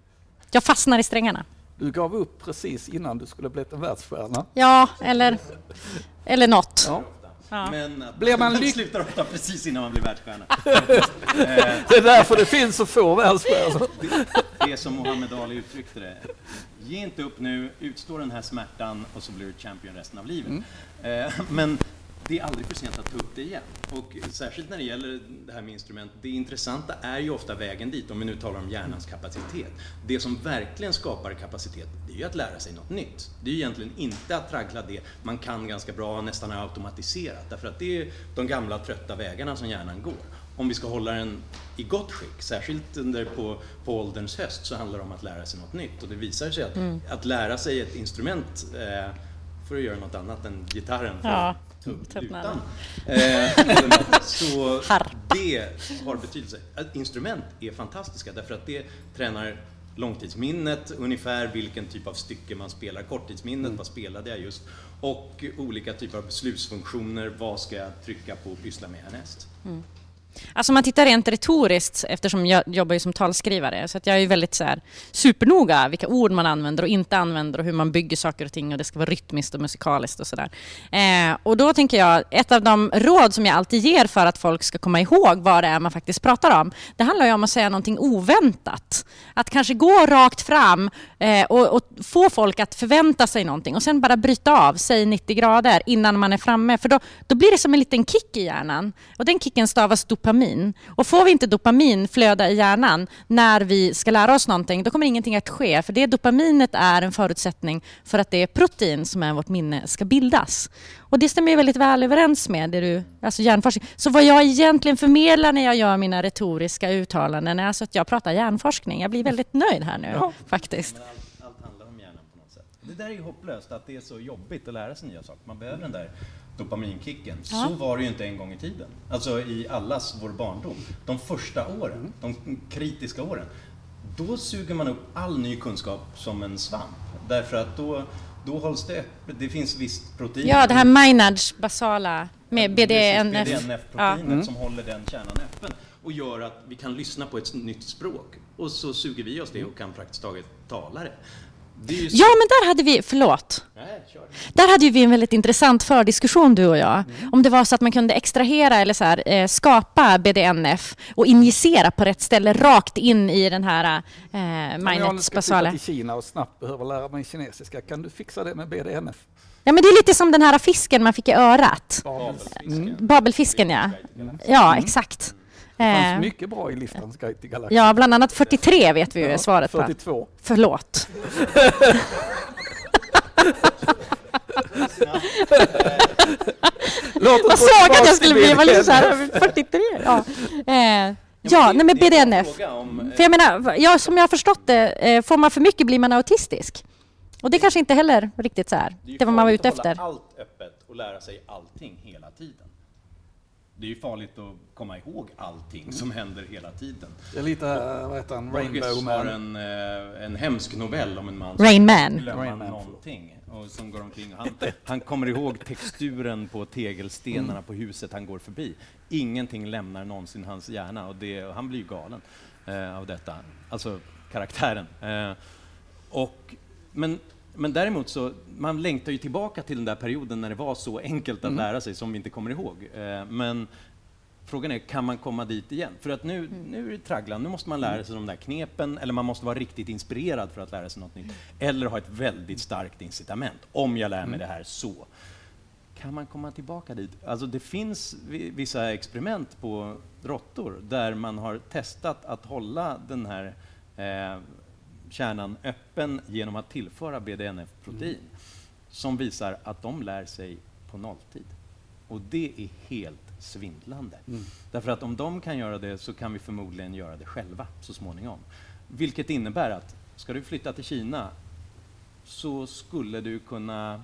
Jag fastnar i strängarna. Du gav upp precis innan du skulle bli en världsstjärna. Ja, eller, eller något. Ja. Ja. Men Blir man man lyck- slutar ofta precis innan man blir världsstjärna. Det är därför det finns så få världsstjärnor. Det är som Muhammed Ali uttryckte det. Ge inte upp nu, utstå den här smärtan och så blir du champion resten av livet. Eh, Men det är aldrig för sent att ta upp det igen. Och särskilt när det gäller det här med instrument, det intressanta är ju ofta vägen dit, om vi nu talar om hjärnans kapacitet. Det som verkligen skapar kapacitet, det är ju att lära sig något nytt. Det är ju egentligen inte att traggla det man kan ganska bra, nästan är automatiserat. Därför att det är de gamla trötta vägarna som hjärnan går. Om vi ska hålla den i gott skick, särskilt under på, på ålderns höst, så handlar det om att lära sig något nytt. Och det visar sig att, att lära sig ett instrument eh, för att göra något annat än gitarren för Ja, att ta upp täppna lutan. Eh, så det har betydelse. Att Instrument är fantastiska därför att det tränar långtidsminnet, ungefär vilken typ av stycke man spelar, korttidsminnet, vad spelade jag just, och olika typer av beslutsfunktioner, vad ska jag trycka på och pyssla med härnäst. Alltså om man tittar rent retoriskt, eftersom jag jobbar ju som talskrivare, så att jag är ju väldigt så här supernoga vilka ord man använder och inte använder och hur man bygger saker och ting och det ska vara rytmiskt och musikaliskt och sådär. Eh, och då tänker jag, ett av de råd som jag alltid ger för att folk ska komma ihåg vad det är man faktiskt pratar om, det handlar ju om att säga någonting oväntat. Att kanske gå rakt fram eh, och, och få folk att förvänta sig någonting och sen bara bryta av, säg 90 grader innan man är framme, för då, då blir det som en liten kick i hjärnan. Och den kicken stavas dopamin. Och får vi inte dopamin flöda i hjärnan när vi ska lära oss någonting, då kommer ingenting att ske. För det dopaminet är en förutsättning för att det protein som är vårt minne ska bildas. Och det stämmer ju väldigt väl överens med det du, alltså hjärnforskning. Så vad jag egentligen förmedlar när jag gör mina retoriska uttalanden är alltså att jag pratar hjärnforskning. Jag blir väldigt nöjd här nu Ja. faktiskt. Men allt, allt handlar om hjärnan på något sätt. Det där är ju hopplöst, att det är så jobbigt att lära sig nya saker. Man behöver den där dopaminkicken. Ja. Så var det ju inte en gång i tiden. Alltså i allas vår barndom. De första åren, de kritiska åren, då suger man upp all ny kunskap som en svamp. Därför att då, då hålls det öppet. Det finns visst protein. Ja, det här Maynards basala med BDNF. Ja. BDNF-proteinet som håller den kärnan öppen och gör att vi kan lyssna på ett nytt språk. Och så suger vi oss det och kan praktiskt taget tala det. Ja, men där hade vi, förlåt, Nej, kör. där hade ju vi en väldigt intressant fördiskussion du och jag. Om det var så att man kunde extrahera eller så här, eh, skapa BDNF och injicera på rätt ställe rakt in i den här eh, Om jag nu Maynards ska flytta basala. till Kina och snabbt behöver lära mig kinesiska, kan du fixa det med BDNF? Ja, men det är lite som den här fisken man fick i örat. Babelsfisken. Babelfisken, ja. Ja, exakt. Det Eh, fanns mycket bra i Liftans guide till galaxen. Ja, bland annat 43 vet vi ju Ja, svaret på. 42. Förlåt. Låt oss Vad såg att jag skulle bli? Jag var lite så BDNF. här, 43? Ja, eh, Ja, nej men BDNF. eh, För jag menar, ja, som jag har förstått det, eh, får man för mycket blir man autistisk. Och det kanske inte heller riktigt så här, Det det var man var ute efter. allt öppet och lära sig allting hela tiden. Det är ju farligt att komma ihåg allting som händer hela tiden. Det är lite, vad heter han, Rainbow Borges har Man. en, eh, en hemsk novell om en man som Rain Man. glömmer Rain Man. någonting och som går omkring. Han, han kommer ihåg texturen på tegelstenarna på huset han går förbi. Ingenting lämnar någonsin hans hjärna och, det, och han blir ju galen eh, av detta. Alltså karaktären. Eh, och, men, men däremot så, man längtar ju tillbaka till den där perioden när det var så enkelt att lära sig som vi inte kommer ihåg. Eh, men Frågan är, kan man komma dit igen? För att nu, nu är det tragglan, nu måste man lära sig de där knepen, eller man måste vara riktigt inspirerad för att lära sig något nytt. Eller ha ett väldigt starkt incitament. Om jag lär mig det här så. Kan man komma tillbaka dit? Alltså det finns vi- vissa experiment på råttor där man har testat att hålla den här eh, kärnan öppen genom att tillföra BDNF-protein som visar att de lär sig på nolltid. Och det är helt svindlande. Därför att om de kan göra det så kan vi förmodligen göra det själva så småningom. Vilket innebär att ska du flytta till Kina så skulle du kunna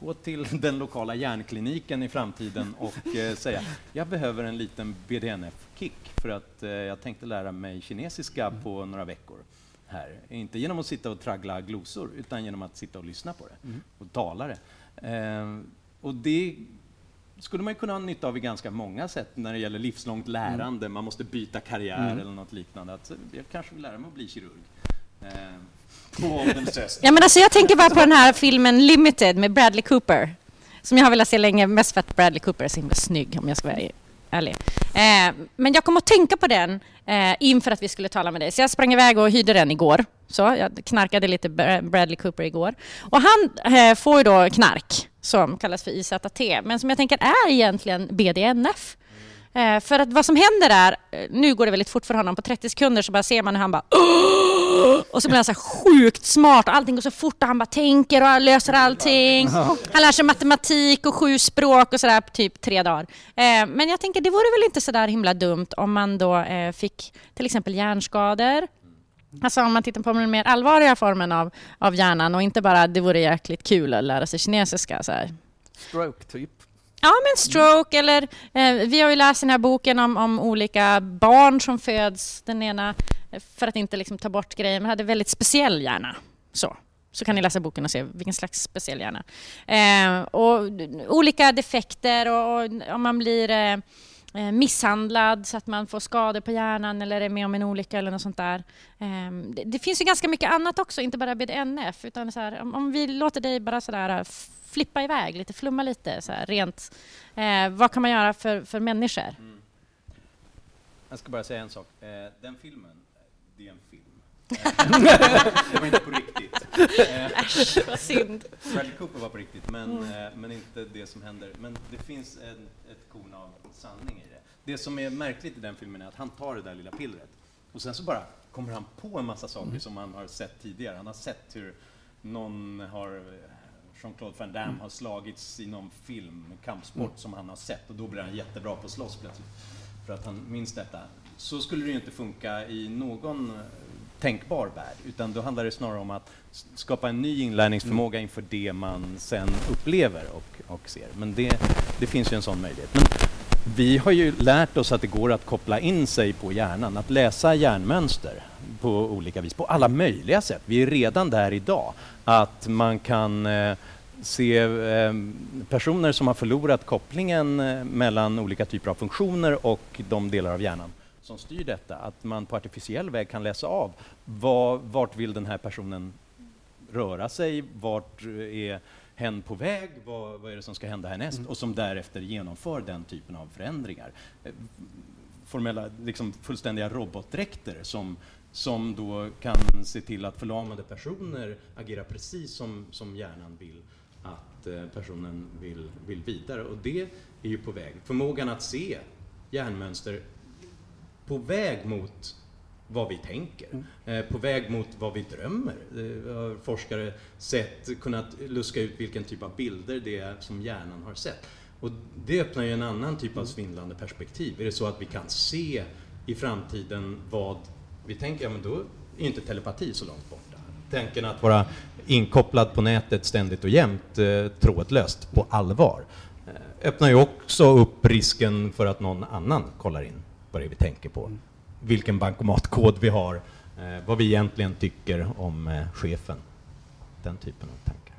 gå till den lokala hjärnkliniken i framtiden och eh, säga jag behöver en liten BDNF-kick för att eh, jag tänkte lära mig kinesiska på några veckor här. Inte genom att sitta och traggla glosor, utan genom att sitta och lyssna på det och tala det. Eh, och det skulle man kunna ha nytta av i ganska många sätt när det gäller livslångt lärande. Man måste byta karriär eller något liknande. Att, jag kanske vill lära mig att bli kirurg. Eh, på. Ja, men alltså, jag tänker bara på den här filmen Limited med Bradley Cooper. Som jag har velat se länge, mest för att Bradley Cooper är så himla snygg om jag ska vara ärlig. Eh, men jag kom att tänka på den eh, inför att vi skulle tala med dig. Så jag sprang iväg och hyrde den igår. Så jag knarkade lite Bradley Cooper igår. Och han eh, får ju då knark som kallas för IZT, men som jag tänker är egentligen BDNF. Eh, för att vad som händer är, eh, nu går det väldigt fort för honom, på 30 sekunder så bara ser man hur han bara Åh! och så blir han så sjukt smart och allting går så fort och han bara tänker och löser allting. Han lär sig matematik och sju språk och sådär på typ tre dagar. Eh, men jag tänker det vore väl inte så där himla dumt om man då eh, fick till exempel hjärnskador, Alltså om man tittar på den mer allvarliga formen av, av hjärnan och inte bara det vore jäkligt kul att lära sig kinesiska. Så här. Stroke, typ. Ja, men stroke eller eh, vi har ju läst den här boken om, om olika barn som föds. Den ena, eh, för att inte liksom ta bort grejer, men hade väldigt speciell hjärna. Så. Så kan ni läsa boken och se vilken slags speciell hjärna. Eh, och olika defekter och, och om man blir eh, eh, misshandlad så att man får skador på hjärnan eller är med om en olycka eller något sånt där. Eh, det, det, finns ju ganska mycket annat också, inte bara BDNF. Utan så här, om, om, vi låter dig bara sådär eh, flippa iväg lite, flumma lite så här, rent. Eh, vad kan man göra för, för människor? Mm. Jag ska bara säga en sak. Eh, den filmen, det är en film. det var inte på riktigt. Äsch, vad synd. Bradley Cooper var på riktigt, men, mm. men inte det som händer. Men det finns en, ett korn av sanning i det. Det som är märkligt i den filmen är att han tar det där lilla pillret och sen så bara kommer han på en massa saker mm. som han har sett tidigare. Han har sett hur någon har Jean-Claude Van Damme mm. har slagits i någon film, kampsport, mm. som han har sett och då blir han jättebra på att slåss plötsligt. För att han minns detta. Så skulle det ju inte funka i någon eh, tänkbar värld, utan då handlar det snarare om att skapa en ny inlärningsförmåga mm. inför det man sen upplever och, och ser. Men det, det finns ju en sån möjlighet. Men vi har ju lärt oss att det går att koppla in sig på hjärnan, att läsa hjärnmönster på olika vis, på alla möjliga sätt. Vi är redan där idag, att man kan eh, se eh, personer som har förlorat kopplingen eh, mellan olika typer av funktioner och de delar av hjärnan som styr detta, att man på artificiell väg kan läsa av vad, vart vill den här personen röra sig, vart eh, är hen på väg, vad, vad är det som ska hända härnäst mm. och som därefter genomför den typen av förändringar. Formella, liksom fullständiga robotdräkter som som då kan se till att förlamade personer agerar precis som, som hjärnan vill att eh, personen vill, vill vidare. Och det är ju på väg. Förmågan att se hjärnmönster på väg mot vad vi tänker, mm. eh, på väg mot vad vi drömmer. Eh, har forskare sett, kunnat luska ut vilken typ av bilder det är som hjärnan har sett. Och det öppnar ju en annan typ av mm. svindlande perspektiv. Är det så att vi kan se i framtiden vad vi tänker, ja men då är inte telepati så långt borta. Tänken att vara inkopplad på nätet ständigt och jämt, eh, trådlöst, på allvar, eh, öppnar ju också upp risken för att någon annan kollar in vad det är vi tänker på. Vilken bankomatkod vi har, eh, vad vi egentligen tycker om eh, chefen. Den typen av tankar.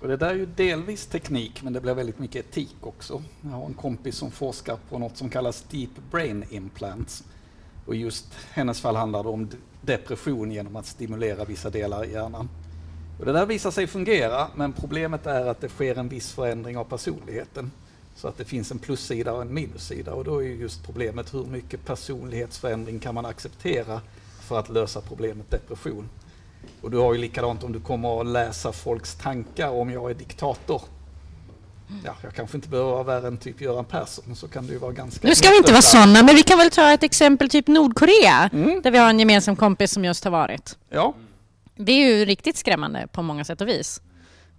Och det där är ju delvis teknik, men det blir väldigt mycket etik också. Jag har en kompis som forskar på något som kallas Deep Brain Implants och just hennes fall handlar det om depression genom att stimulera vissa delar i hjärnan. Och det där visar sig fungera, men problemet är att det sker en viss förändring av personligheten. Så att det finns en plussida och en minussida och då är just problemet hur mycket personlighetsförändring kan man acceptera för att lösa problemet depression. Och du har ju likadant om du kommer att läsa folks tankar om jag är diktator ja, jag kanske inte behöver vara värre än typ Göran Persson, så kan det ju vara ganska... Nu ska vi inte vara sådana, men vi kan väl ta ett exempel typ Nordkorea, mm. där vi har en gemensam kompis som just har varit. Ja. Det är ju riktigt skrämmande på många sätt och vis,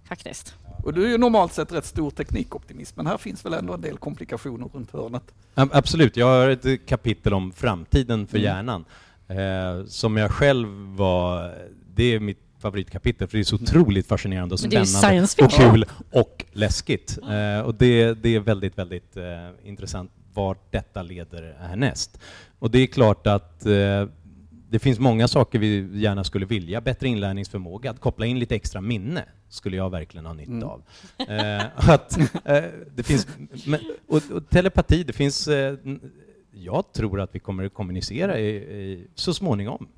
faktiskt. Och du är ju normalt sett rätt stor teknikoptimist, men här finns väl ändå en del komplikationer runt hörnet? Absolut, jag har ett kapitel om framtiden för mm. hjärnan, eh, som jag själv var... Det är mitt favoritkapitel, för det är så otroligt fascinerande och spännande och kul och läskigt. Eh, och det, det är väldigt, väldigt eh, intressant vart detta leder härnäst. Och det är klart att eh, det finns många saker vi gärna skulle vilja. Bättre inlärningsförmåga, att koppla in lite extra minne skulle jag verkligen ha nytta Mm. av. Eh, att, eh, det finns, men, och, och telepati, det finns... Eh, jag tror att vi kommer att kommunicera i, i, så småningom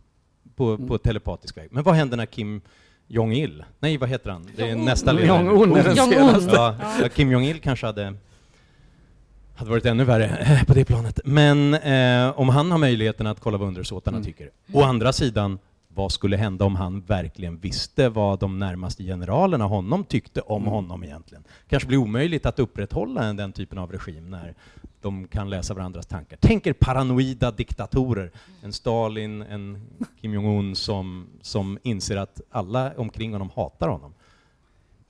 på, Mm. på telepatisk väg. Men vad händer när Kim Jong-Il, nej vad heter han? Det är nästa ledare. Jong-un ja, Kim Jong-Il kanske hade, hade varit ännu värre eh, på det planet. Men eh, om han har möjligheten att kolla vad undersåtarna Mm. tycker. Å andra sidan, vad skulle hända om han verkligen visste vad de närmaste generalerna honom tyckte om Mm. honom egentligen? kanske blir omöjligt att upprätthålla en- den typen av regim när de kan läsa varandras tankar. Tänk er paranoida diktatorer, en Stalin, en Kim Jong-Un som, som inser att alla omkring honom hatar honom.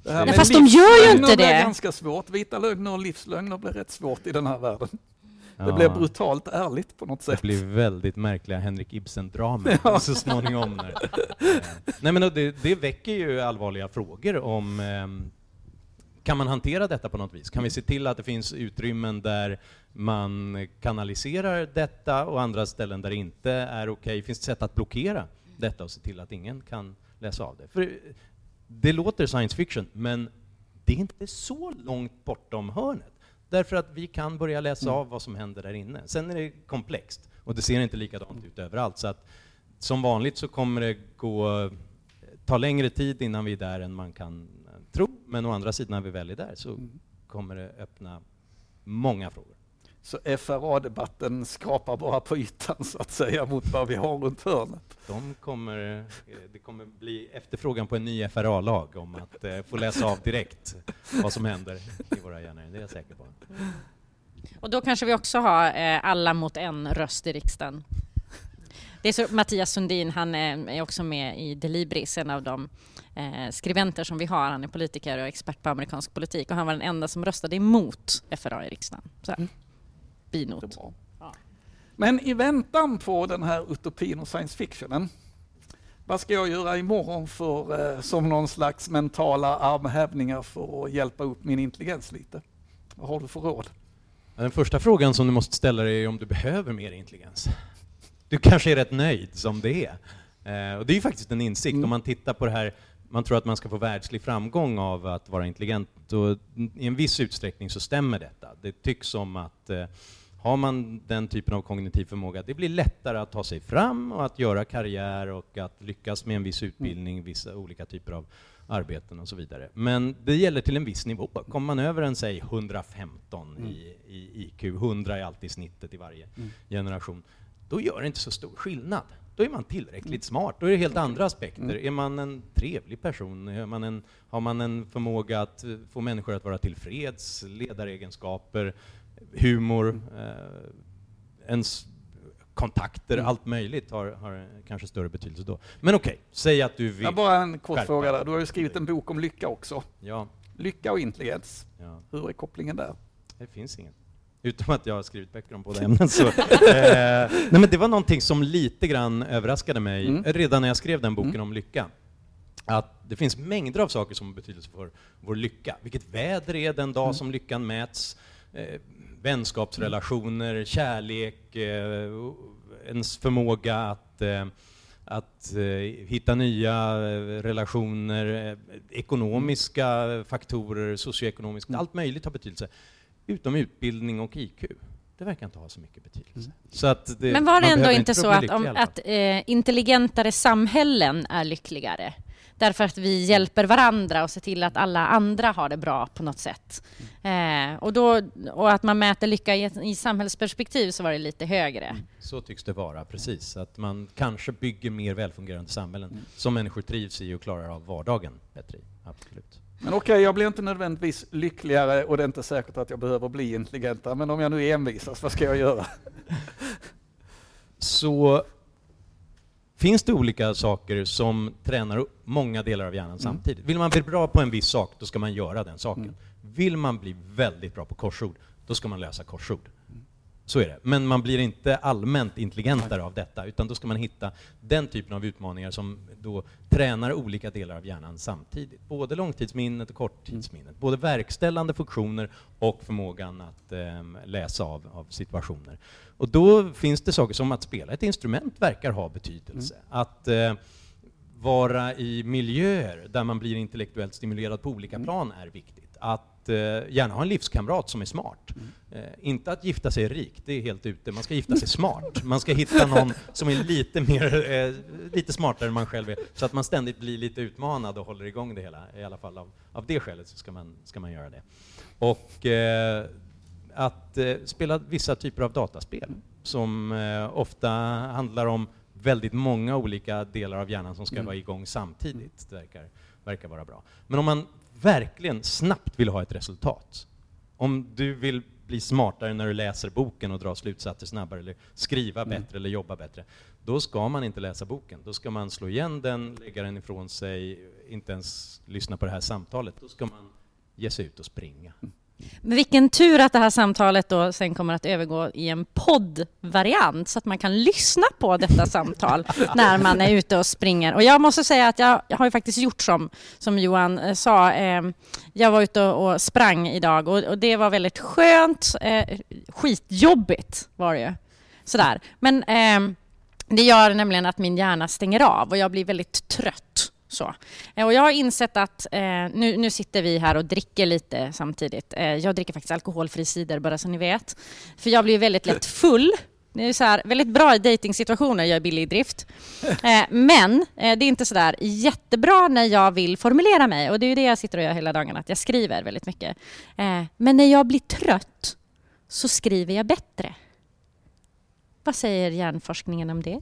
Det här Men fast de gör ju inte det. ganska svårt. Vita lögner och livslögner blir rätt svårt i den här världen. Det Ja. blir brutalt ärligt på något Det sätt. blir väldigt märkliga Henrik Ibsen-dramer så småningom. När, eh, nej men det, det väcker ju allvarliga frågor om ehm, kan man hantera detta på något vis? Kan vi se till att det finns utrymmen där man kanaliserar detta och andra ställen där det inte är okej? Finns det sätt att blockera detta och se till att ingen kan läsa av det? För det låter science fiction, men det är inte så långt bortom hörnet. Därför att vi kan börja läsa av vad som händer där inne. Sen är det komplext och det ser inte likadant ut överallt. Så att som vanligt så kommer det gå, ta längre tid innan vi är där än man kan eh, tro. Men å andra sidan när vi väl är där så kommer det öppna många frågor. Så FRA-debatten skrapar bara på ytan så att säga mot vad vi har runt hörnet. De kommer, eh, det kommer bli efterfrågan på en ny FRA-lag om att eh, få läsa av direkt vad som händer i våra hjärnor. Det är jag säker på. Och då kanske vi också har eh, alla mot en röst i riksdagen. Det är så, Mattias Sundin, han eh, är också med i Delibris, en av de eh, skribenter som vi har. Han är politiker och expert på amerikansk politik och han var den enda som röstade emot FRA i riksdagen. Binot. Ja. Men i väntan på den här utopin och science fictionen, vad ska jag göra imorgon för, eh, som någon slags mentala armhävningar för att hjälpa upp min intelligens lite? Vad har du för råd? Den första frågan som du måste ställa dig är om du behöver mer intelligens. Du kanske är rätt nöjd som det är. Eh, och det är ju faktiskt en insikt. Mm. Om man tittar på det här, man tror att man ska få världslig framgång av att vara intelligent. Och I en viss utsträckning så stämmer detta. Det tycks som att eh, har man den typen av kognitiv förmåga, det blir lättare att ta sig fram och att göra karriär och att lyckas med en viss utbildning, vissa olika typer av arbeten och så vidare. Men det gäller till en viss nivå. Kommer man över en, säg 115 Mm. i, i IQ, 100 är alltid snittet i varje Mm. generation, då gör det inte så stor skillnad. Då är man tillräckligt smart. Då är det helt andra aspekter. Mm. Är man en trevlig person? Är man en, har man en förmåga att få människor att vara tillfreds? Ledaregenskaper? Humor? Eh, ens kontakter? Mm. Allt möjligt har, har kanske större betydelse då. Men okej, säg att du vill... Jag bara en kort skärpa fråga där. Du har ju skrivit en bok om lycka också. Ja, Lycka och intelligens. ja, Hur är kopplingen där? det finns ingen. Utom att jag har skrivit böcker om båda ämnen. Så, eh, nej men det var någonting som lite grann överraskade mig Mm. redan när jag skrev den boken Mm. om lycka. Att det finns mängder av saker som har betydelse för vår lycka. Vilket väder är den dag Mm. som lyckan mäts? Eh, vänskapsrelationer, kärlek, eh, ens förmåga att eh, att eh, hitta nya relationer, ekonomiska faktorer, socioekonomiska, Mm. allt möjligt har betydelse. Utom utbildning och IQ. Det verkar inte ha så mycket betydelse. Mm. Så att det, Men var det ändå inte så att, om, att eh, intelligentare samhällen är lyckligare? Därför att vi hjälper varandra och ser till att alla andra har det bra på något sätt. Eh, och, då, och att man mäter lycka i, i samhällsperspektiv så var det lite högre. Så tycks det vara, precis. Att man kanske bygger mer välfungerande samhällen Mm. som människor trivs i och klarar av vardagen bättre i. Absolut. Men okej, jag blir inte nödvändigtvis lyckligare och det är inte säkert att jag behöver bli intelligentare. Men om jag nu envisas, vad ska jag göra? Så finns det olika saker som tränar upp många delar av hjärnan samtidigt. Vill man bli bra på en viss sak, då ska man göra den saken. Mm. Vill man bli väldigt bra på korsord, då ska man läsa korsord. Så är det. Men man blir inte allmänt intelligentare av detta, utan då ska man hitta den typen av utmaningar som då tränar olika delar av hjärnan samtidigt. Både långtidsminnet och korttidsminnet. Både verkställande funktioner och förmågan att eh, läsa av, av, situationer. Och då finns det saker som att spela ett instrument verkar ha betydelse. Mm. Att eh, vara i miljöer där man blir intellektuellt stimulerad på olika mm. plan är viktigt. Att eh, gärna ha en livskamrat som är smart. Mm. Eh, inte att gifta sig rik, det är helt ute. Man ska gifta sig smart. Man ska hitta någon som är lite, mer, eh, lite smartare än man själv är, så att man ständigt blir lite utmanad och håller igång det hela. I alla fall av, av det skälet så ska man, ska man göra det. Och eh, att eh, spela vissa typer av dataspel som eh, ofta handlar om väldigt många olika delar av hjärnan som ska mm. vara igång samtidigt. Det verkar, verkar vara bra. Men om man verkligen snabbt vill ha ett resultat, om du vill bli smartare när du läser boken och dra slutsatser snabbare, eller skriva mm. bättre eller jobba bättre, då ska man inte läsa boken. Då ska man slå igen den, lägga den ifrån sig, inte ens lyssna på det här samtalet. Då ska man ge sig ut och springa. Mm. Men vilken tur att det här samtalet då sen kommer att övergå i en poddvariant så att man kan lyssna på detta samtal när man är ute och springer. Och jag måste säga att jag, jag har ju faktiskt gjort som, som Johan eh, sa. Eh, jag var ute och, och sprang idag och, och, det var väldigt skönt. Eh, skitjobbigt var det ju. Sådär. Men eh, det gör nämligen att min hjärna stänger av och jag blir väldigt trött. Så. Eh, och jag har insett att eh, nu, nu sitter vi här och dricker lite samtidigt. Eh, jag dricker faktiskt alkoholfri cider bara så ni vet. För jag blir väldigt lätt full. Det är så här, väldigt bra i dejtingsituationer, jag är billig i drift. Eh, men eh, det är inte så där jättebra när jag vill formulera mig och det är det jag sitter och gör hela dagen, att jag skriver väldigt mycket. Eh, men när jag blir trött så skriver jag bättre. Vad säger hjärnforskningen om det?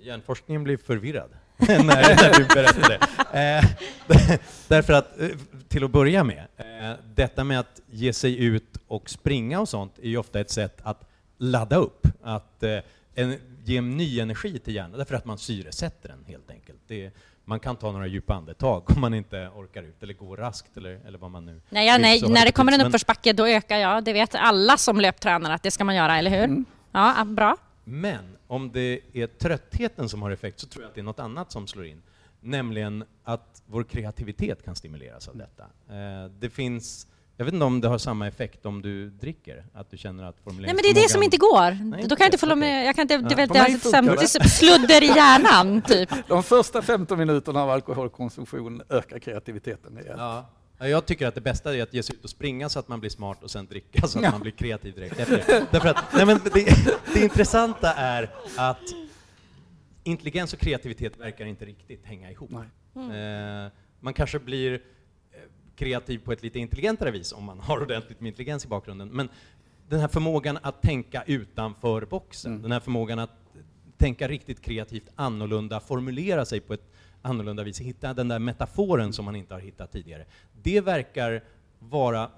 Hjärnforskningen blir förvirrad. när, när du berättade. Eh, därför att, eh, till att börja med, eh, detta med att ge sig ut och springa och sånt är ju ofta ett sätt att ladda upp, att eh, en, ge en ny energi till hjärnan, därför att man syresätter den helt enkelt. Det, man kan ta några djupa andetag om man inte orkar ut, eller gå raskt eller, eller vad man nu Nej, ja, nej när det kommer en uppförsbacke då ökar jag. Det vet alla som löptränar att det ska man göra, eller hur? Mm. Ja, bra. Men om det är tröttheten som har effekt så tror jag att det är något annat som slår in. Nämligen att vår kreativitet kan stimuleras av detta. Eh, det finns jag vet inte om det har samma effekt om du dricker, att du känner att Nej men det är det som inte går. Nej, Då kan jag inte följa med, jag kan inte, ja. det, det, alltså, det, sludder i hjärnan typ. De första 15 minuterna av alkoholkonsumtion ökar kreativiteten rejält. Ja. Jag tycker att det bästa är att ge sig ut och springa så att man blir smart och sen dricka så att ja. man blir kreativ direkt efter. Därför att, nej men det, det intressanta är att intelligens och kreativitet verkar inte riktigt hänga ihop. Mm. man kanske blir eh, kreativ på ett lite intelligentare vis om man har ordentligt med intelligens i bakgrunden. Men den här förmågan att tänka utanför boxen, mm. den här förmågan att tänka riktigt kreativt annorlunda, formulera sig på ett annorlunda vis, hitta den där metaforen som man inte har hittat tidigare. Det verkar vara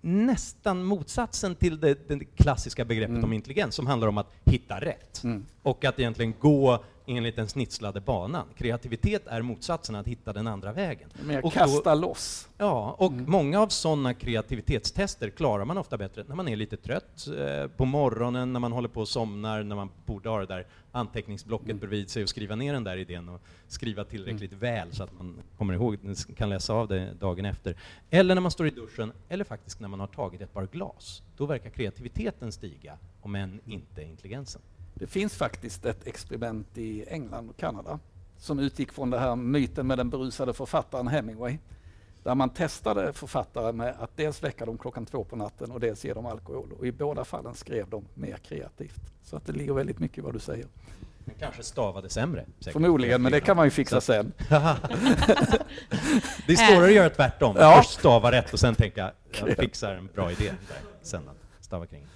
nästan motsatsen till det, det klassiska begreppet mm. om intelligens, som handlar om att hitta rätt. Mm. Och att egentligen gå enligt den snitslade banan. Kreativitet är motsatsen, att hitta den andra vägen. Mer och kasta då, loss. Ja, och mm. många av sådana kreativitetstester klarar man ofta bättre när man är lite trött, eh, på morgonen, när man håller på och somnar, när man borde ha det där anteckningsblocket mm. bredvid sig och skriva ner den där idén och skriva tillräckligt mm. väl så att man kommer ihåg, kan läsa av det dagen efter. Eller när man står i duschen, eller faktiskt när man har tagit ett par glas. Då verkar kreativiteten stiga, om än inte intelligensen. Det finns faktiskt ett experiment i England och Kanada som utgick från det här myten med den berusade författaren Hemingway. Där man testade författare med att dels väcka dem klockan två på natten och dels ge dem alkohol. Och i båda fallen skrev de mer kreativt. Så att det ligger väldigt mycket i vad du säger. Men kanske stavade sämre? Säkert. Förmodligen, men det kan man ju fixa sen. det är svårare att göra tvärtom. Ja. Först stava rätt och sen tänka, jag fixar en bra idé där, sen stava kring.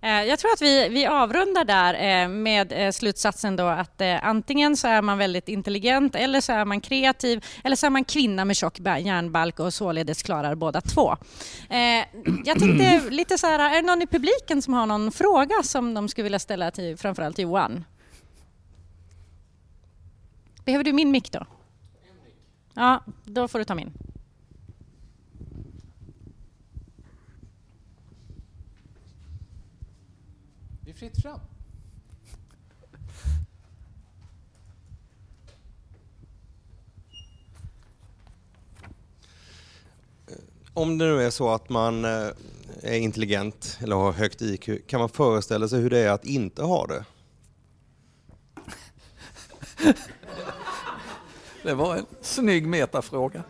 Eh, jag tror att vi, vi avrundar där eh, med eh, slutsatsen då att antingen så är man väldigt intelligent eller så är man kreativ eller så är man kvinna med tjock järnbalk och således klarar båda två. Jag tänkte lite så här, är det någon i publiken som har någon fråga som de skulle vilja ställa till framförallt Johan? Behöver du min mick då? Ja, då får du ta min. Fritt fram. Om det nu är så att man eh, är intelligent eller har högt IQ, kan man föreställa sig hur det är att inte ha det? Det var en snygg metafråga.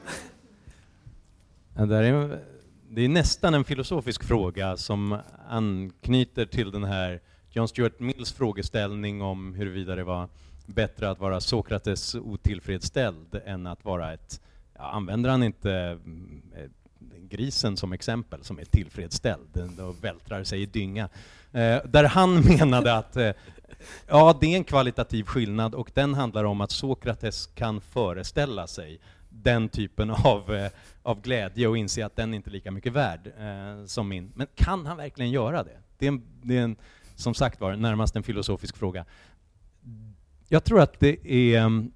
Ja, där är, det är nästan en filosofisk fråga som anknyter till den här John Stuart Mills frågeställning om huruvida det var bättre att vara Sokrates otillfredsställd än att vara ett, ja, använder han inte mm, eh, grisen som exempel som är tillfredsställd och vältrar sig i dynga. Eh, där han menade att eh, ja, det är en kvalitativ skillnad och den handlar om att Sokrates kan föreställa sig den typen av, eh, av glädje och inse att den inte är lika mycket värd eh, som min. Men kan han verkligen göra det? Det är, en, det är en, som sagt var närmast en filosofisk fråga. Jag tror att det är mm,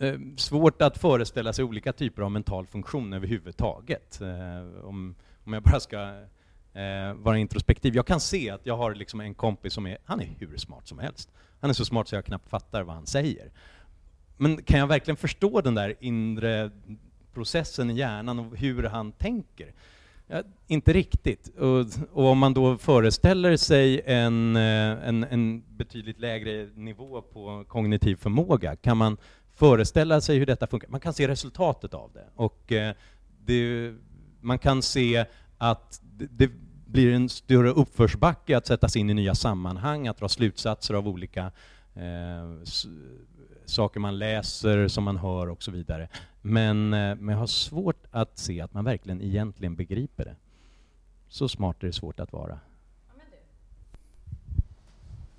eh, svårt att föreställa sig olika typer av mental funktion överhuvudtaget. Eh, om, om jag bara ska eh, vara introspektiv. Jag kan se att jag har liksom en kompis som är, han är hur smart som helst. Han är så smart så jag knappt fattar vad han säger. Men kan jag verkligen förstå den där inre processen i hjärnan och hur han tänker? Ja, inte riktigt. Och, och, om man då föreställer sig en, eh, en, en betydligt lägre nivå på kognitiv förmåga, kan man föreställa sig hur detta funkar. Man kan se resultatet av det. Och eh, det, man kan se att det, det blir en större uppförsbacke att sätta sig in i nya sammanhang, att dra slutsatser av olika eh, saker man läser, som man hör och så vidare. Men, eh, men jag har svårt att se att man verkligen egentligen begriper det. Så smart är det svårt att vara.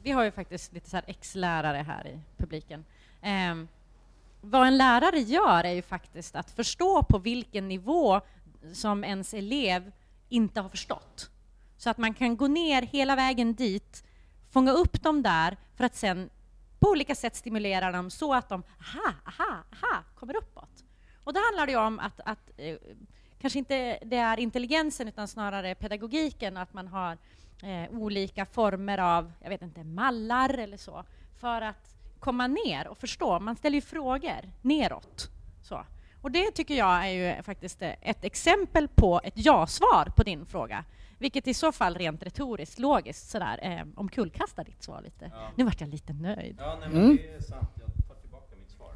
Vi har ju faktiskt lite så ex-lärare här i publiken. Eh, vad en lärare gör är ju faktiskt att förstå på vilken nivå som ens elev inte har förstått. Så att man kan gå ner hela vägen dit, fånga upp dem där för att sen på olika sätt stimulera dem så att de aha, aha, aha, kommer uppåt. Och då handlar det om att, att eh, kanske inte det är intelligensen utan snarare pedagogiken, att man har eh, olika former av, jag vet inte, mallar eller så, för att komma ner och förstå. Man ställer ju frågor neråt. Så. Och det tycker jag är ju faktiskt ett exempel på ett ja-svar på din fråga. Vilket i så fall rent retoriskt, logiskt sådär, eh, omkullkastar ditt svar lite. Ja. Nu vart jag lite nöjd. Ja, nej, men mm. det är sant. Jag tar tillbaka mitt svar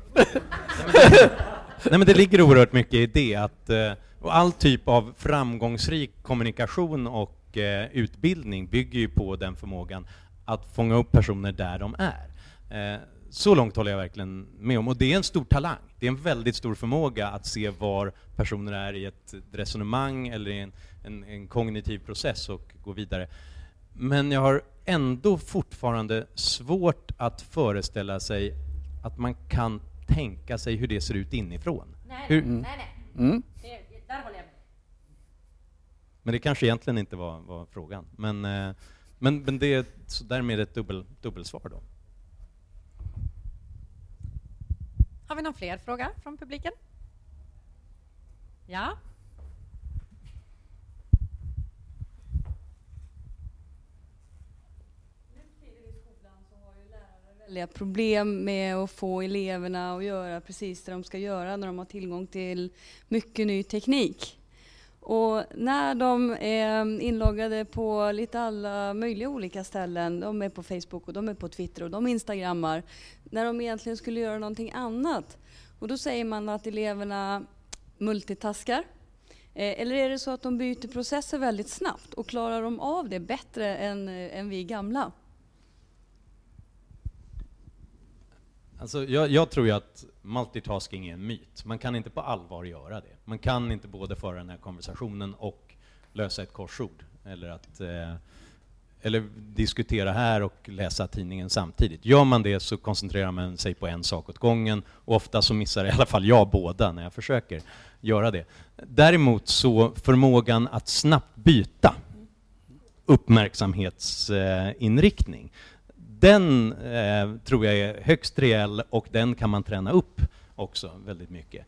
nej, men det ligger oerhört mycket i det att eh, och all typ av framgångsrik kommunikation och eh, utbildning bygger ju på den förmågan att fånga upp personer där de är. Eh, så långt håller jag verkligen med om. Och det är en stor talang. Det är en väldigt stor förmåga att se var personer är i ett resonemang eller i en, en, en kognitiv process och gå vidare. Men jag har ändå fortfarande svårt att föreställa sig att man kan tänka sig hur det ser ut inifrån. Nej, hur? nej, nej. Mm. Det, där håller jag med. Men det kanske egentligen inte var, var frågan. Men, eh, men, men det är därmed ett dubbel, dubbelsvar då. Har vi någon fler fråga från publiken? Ja? Väldiga problem med att få eleverna att göra precis det de ska göra när de har tillgång till mycket ny teknik. Och när de är inloggade på lite alla möjliga olika ställen, de är på Facebook och de är på Twitter och de instagrammar, när de egentligen skulle göra någonting annat. Och då säger man att eleverna multitaskar. Eh, eller är det så att de byter processer väldigt snabbt och klarar de av det bättre än, eh, än vi gamla? Alltså, jag, jag, tror ju att multitasking är en myt. Man kan inte på allvar göra det. Man kan inte både föra den här konversationen och lösa ett korsord. Eller, att, eh, eller diskutera här och läsa tidningen samtidigt. Gör man det så koncentrerar man sig på en sak åt gången och ofta så missar i alla fall jag båda när jag försöker göra det. Däremot så förmågan att snabbt byta uppmärksamhetsinriktning den eh, tror jag är högst reell och den kan man träna upp också väldigt mycket.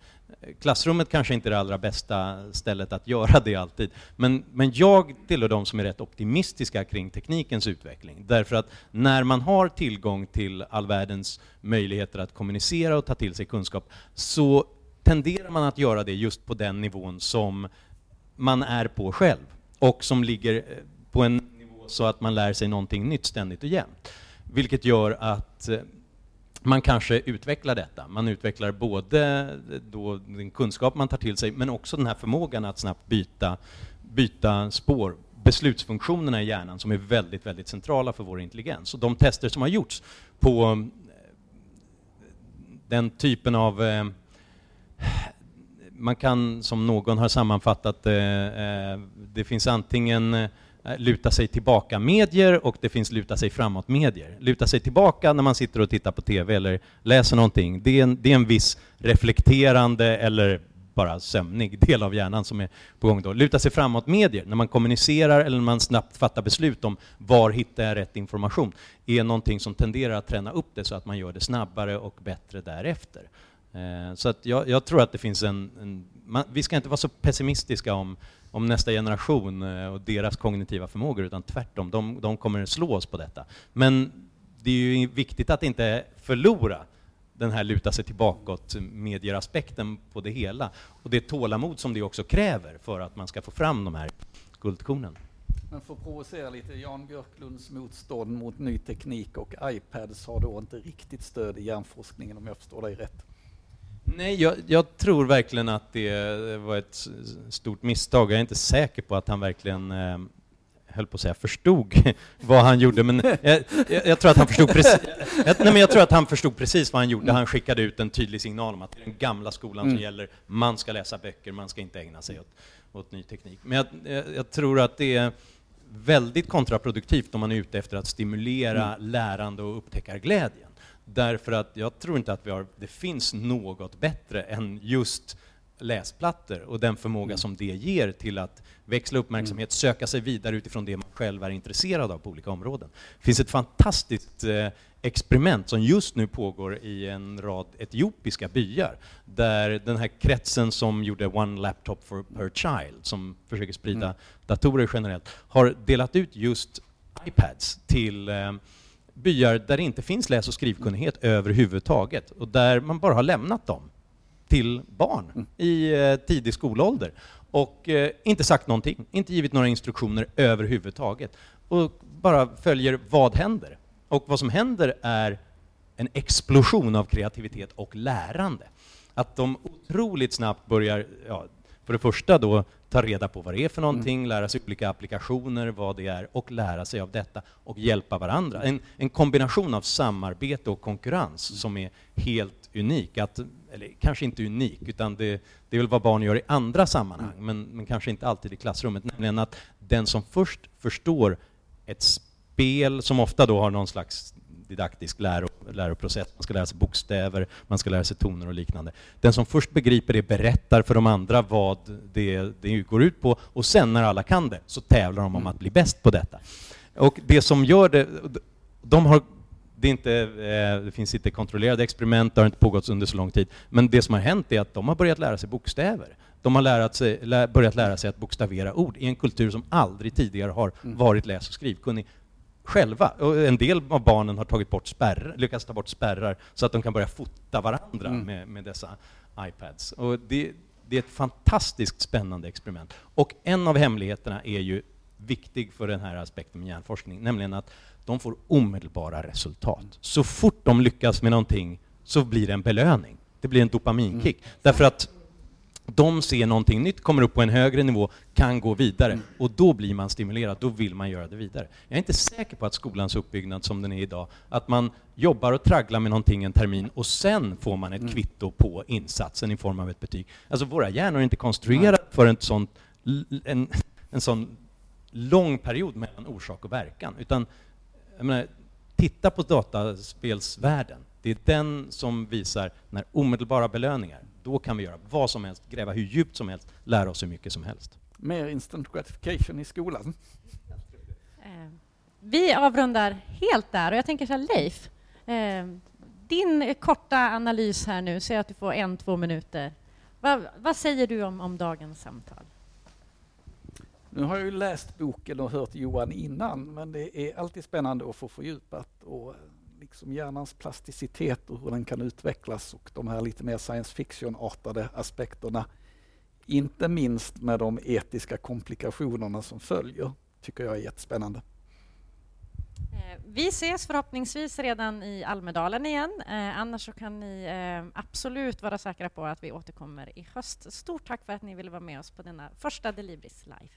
Klassrummet kanske inte är det allra bästa stället att göra det alltid, men, men jag tillhör de som är rätt optimistiska kring teknikens utveckling. Därför att när man har tillgång till all världens möjligheter att kommunicera och ta till sig kunskap, så tenderar man att göra det just på den nivån som man är på själv och som ligger eh, på en nivå så att man lär sig någonting nytt ständigt och jämt. Vilket gör att eh, man kanske utvecklar detta. Man utvecklar både eh, då den kunskap man tar till sig, men också den här förmågan att snabbt byta, byta spår. Beslutsfunktionerna i hjärnan som är väldigt, väldigt centrala för vår intelligens. Och de tester som har gjorts på eh, den typen av eh, man kan, som någon har sammanfattat det, det finns antingen Eh, luta sig tillbaka-medier och det finns luta sig framåt-medier. Luta sig tillbaka när man sitter och tittar på TV eller läser någonting, det är en, det är en viss reflekterande eller bara sömnig del av hjärnan som är på gång då. Luta sig framåt-medier, när man kommunicerar eller när man snabbt fattar beslut om var hittar jag rätt information, är någonting som tenderar att träna upp det så att man gör det snabbare och bättre därefter. Eh, så att jag, jag tror att det finns en, en man, vi ska inte vara så pessimistiska om om nästa generation eh, och deras kognitiva förmågor, utan tvärtom, de, de kommer slå oss på detta. Men det är ju viktigt att inte förlora den här luta sig tillbakåt medieraspekten på det hela och det tålamod som det också kräver för att man ska få fram de här guldkornen. Men för att provocera lite, Jan Björklunds motstånd mot ny teknik och iPads har då inte riktigt stöd i hjärnforskningen om jag förstår dig rätt? Nej, jag, jag, tror verkligen att det var ett stort misstag. Jag är inte säker på att han verkligen eh, höll på att säga förstod vad han gjorde, men jag, jag, jag tror att han förstod precis, nej, men jag tror att han förstod precis vad han gjorde. Han skickade ut en tydlig signal om att det är den gamla skolan mm. som gäller. Man ska läsa böcker, man ska inte ägna sig åt, åt ny teknik. Men jag, jag, tror att det är väldigt kontraproduktivt om man är ute efter att stimulera mm. lärande och upptäckarglädjen. Därför att jag tror inte att vi har, det finns något bättre än just läsplattor och den förmåga mm. som det ger till att växla uppmärksamhet, mm. söka sig vidare utifrån det man själv är intresserad av på olika områden. Det finns ett fantastiskt eh, experiment som just nu pågår i en rad etiopiska byar, där den här kretsen som gjorde One Laptop for per Child, som försöker sprida mm. datorer generellt, har delat ut just iPads till eh, byar där det inte finns läs och skrivkunnighet överhuvudtaget och där man bara har lämnat dem till barn mm. i eh, tidig skolålder och eh, inte sagt någonting, inte givit några instruktioner överhuvudtaget och bara följer vad händer. Och vad som händer är en explosion av kreativitet och lärande. Att de otroligt snabbt börjar, ja, för det första då ta reda på vad det är för någonting, mm. lära sig olika applikationer, vad det är och lära sig av detta och hjälpa varandra. En, en kombination av samarbete och konkurrens mm. som är helt unik. Att, eller kanske inte unik, utan det, det är väl vad barn gör i andra sammanhang, mm. men, men kanske inte alltid i klassrummet. Nämligen att den som först förstår ett spel som ofta då har någon slags didaktisk läro, läroprocess. Man ska lära sig bokstäver, man ska lära sig toner och liknande. Den som först begriper det berättar för de andra vad det, det går ut på och sen när alla kan det så tävlar de om att bli bäst på detta. Och det som gör det, de har det, inte, eh, det finns inte kontrollerade experiment, det har inte pågått under så lång tid. Men det som har hänt är att de har börjat lära sig bokstäver. De har lärat sig, lä, börjat lära sig att bokstavera ord i en kultur som aldrig tidigare har mm. varit läs och skrivkunnig själva. Och en del av barnen har tagit bort spärrar, lyckats ta bort spärrar så att de kan börja fota varandra mm. med, med dessa iPads. Och det, det är ett fantastiskt spännande experiment. Och en av hemligheterna är ju viktig för den här aspekten med hjärnforskning, nämligen att de får omedelbara resultat. Så fort de lyckas med någonting så blir det en belöning. Det blir en dopaminkick. Mm. Därför att de ser någonting nytt, kommer upp på en högre nivå, kan gå vidare. Mm. Och då blir man stimulerad, då vill man göra det vidare. Jag är inte säker på att skolans uppbyggnad som den är idag, att man jobbar och tragglar med någonting en termin och sen får man ett mm. kvitto på insatsen i form av ett betyg. Alltså våra hjärnor är inte konstruerade för en sån, en, en sån lång period mellan orsak och verkan. Utan, menar, titta på dataspelsvärlden. Det är den som visar när omedelbara belöningar då kan vi göra vad som helst, gräva hur djupt som helst, lära oss hur mycket som helst. Mer instant gratification i skolan? Eh, Vi avrundar helt där och jag tänker så här, Leif, eh, din korta analys här nu, säg att du får en, två minuter. Va, vad säger du om, om dagens samtal? Nu har jag ju läst boken och hört Johan innan, men det är alltid spännande att få fördjupat och liksom hjärnans plasticitet och hur den kan utvecklas och de här lite mer science fiction-artade aspekterna. Inte minst med de etiska komplikationerna som följer, tycker jag är jättespännande. Eh, vi ses förhoppningsvis redan i Almedalen igen. Eh, annars så kan ni eh, absolut vara säkra på att vi återkommer i höst. Stort tack för att ni ville vara med oss på denna första Delibris Live.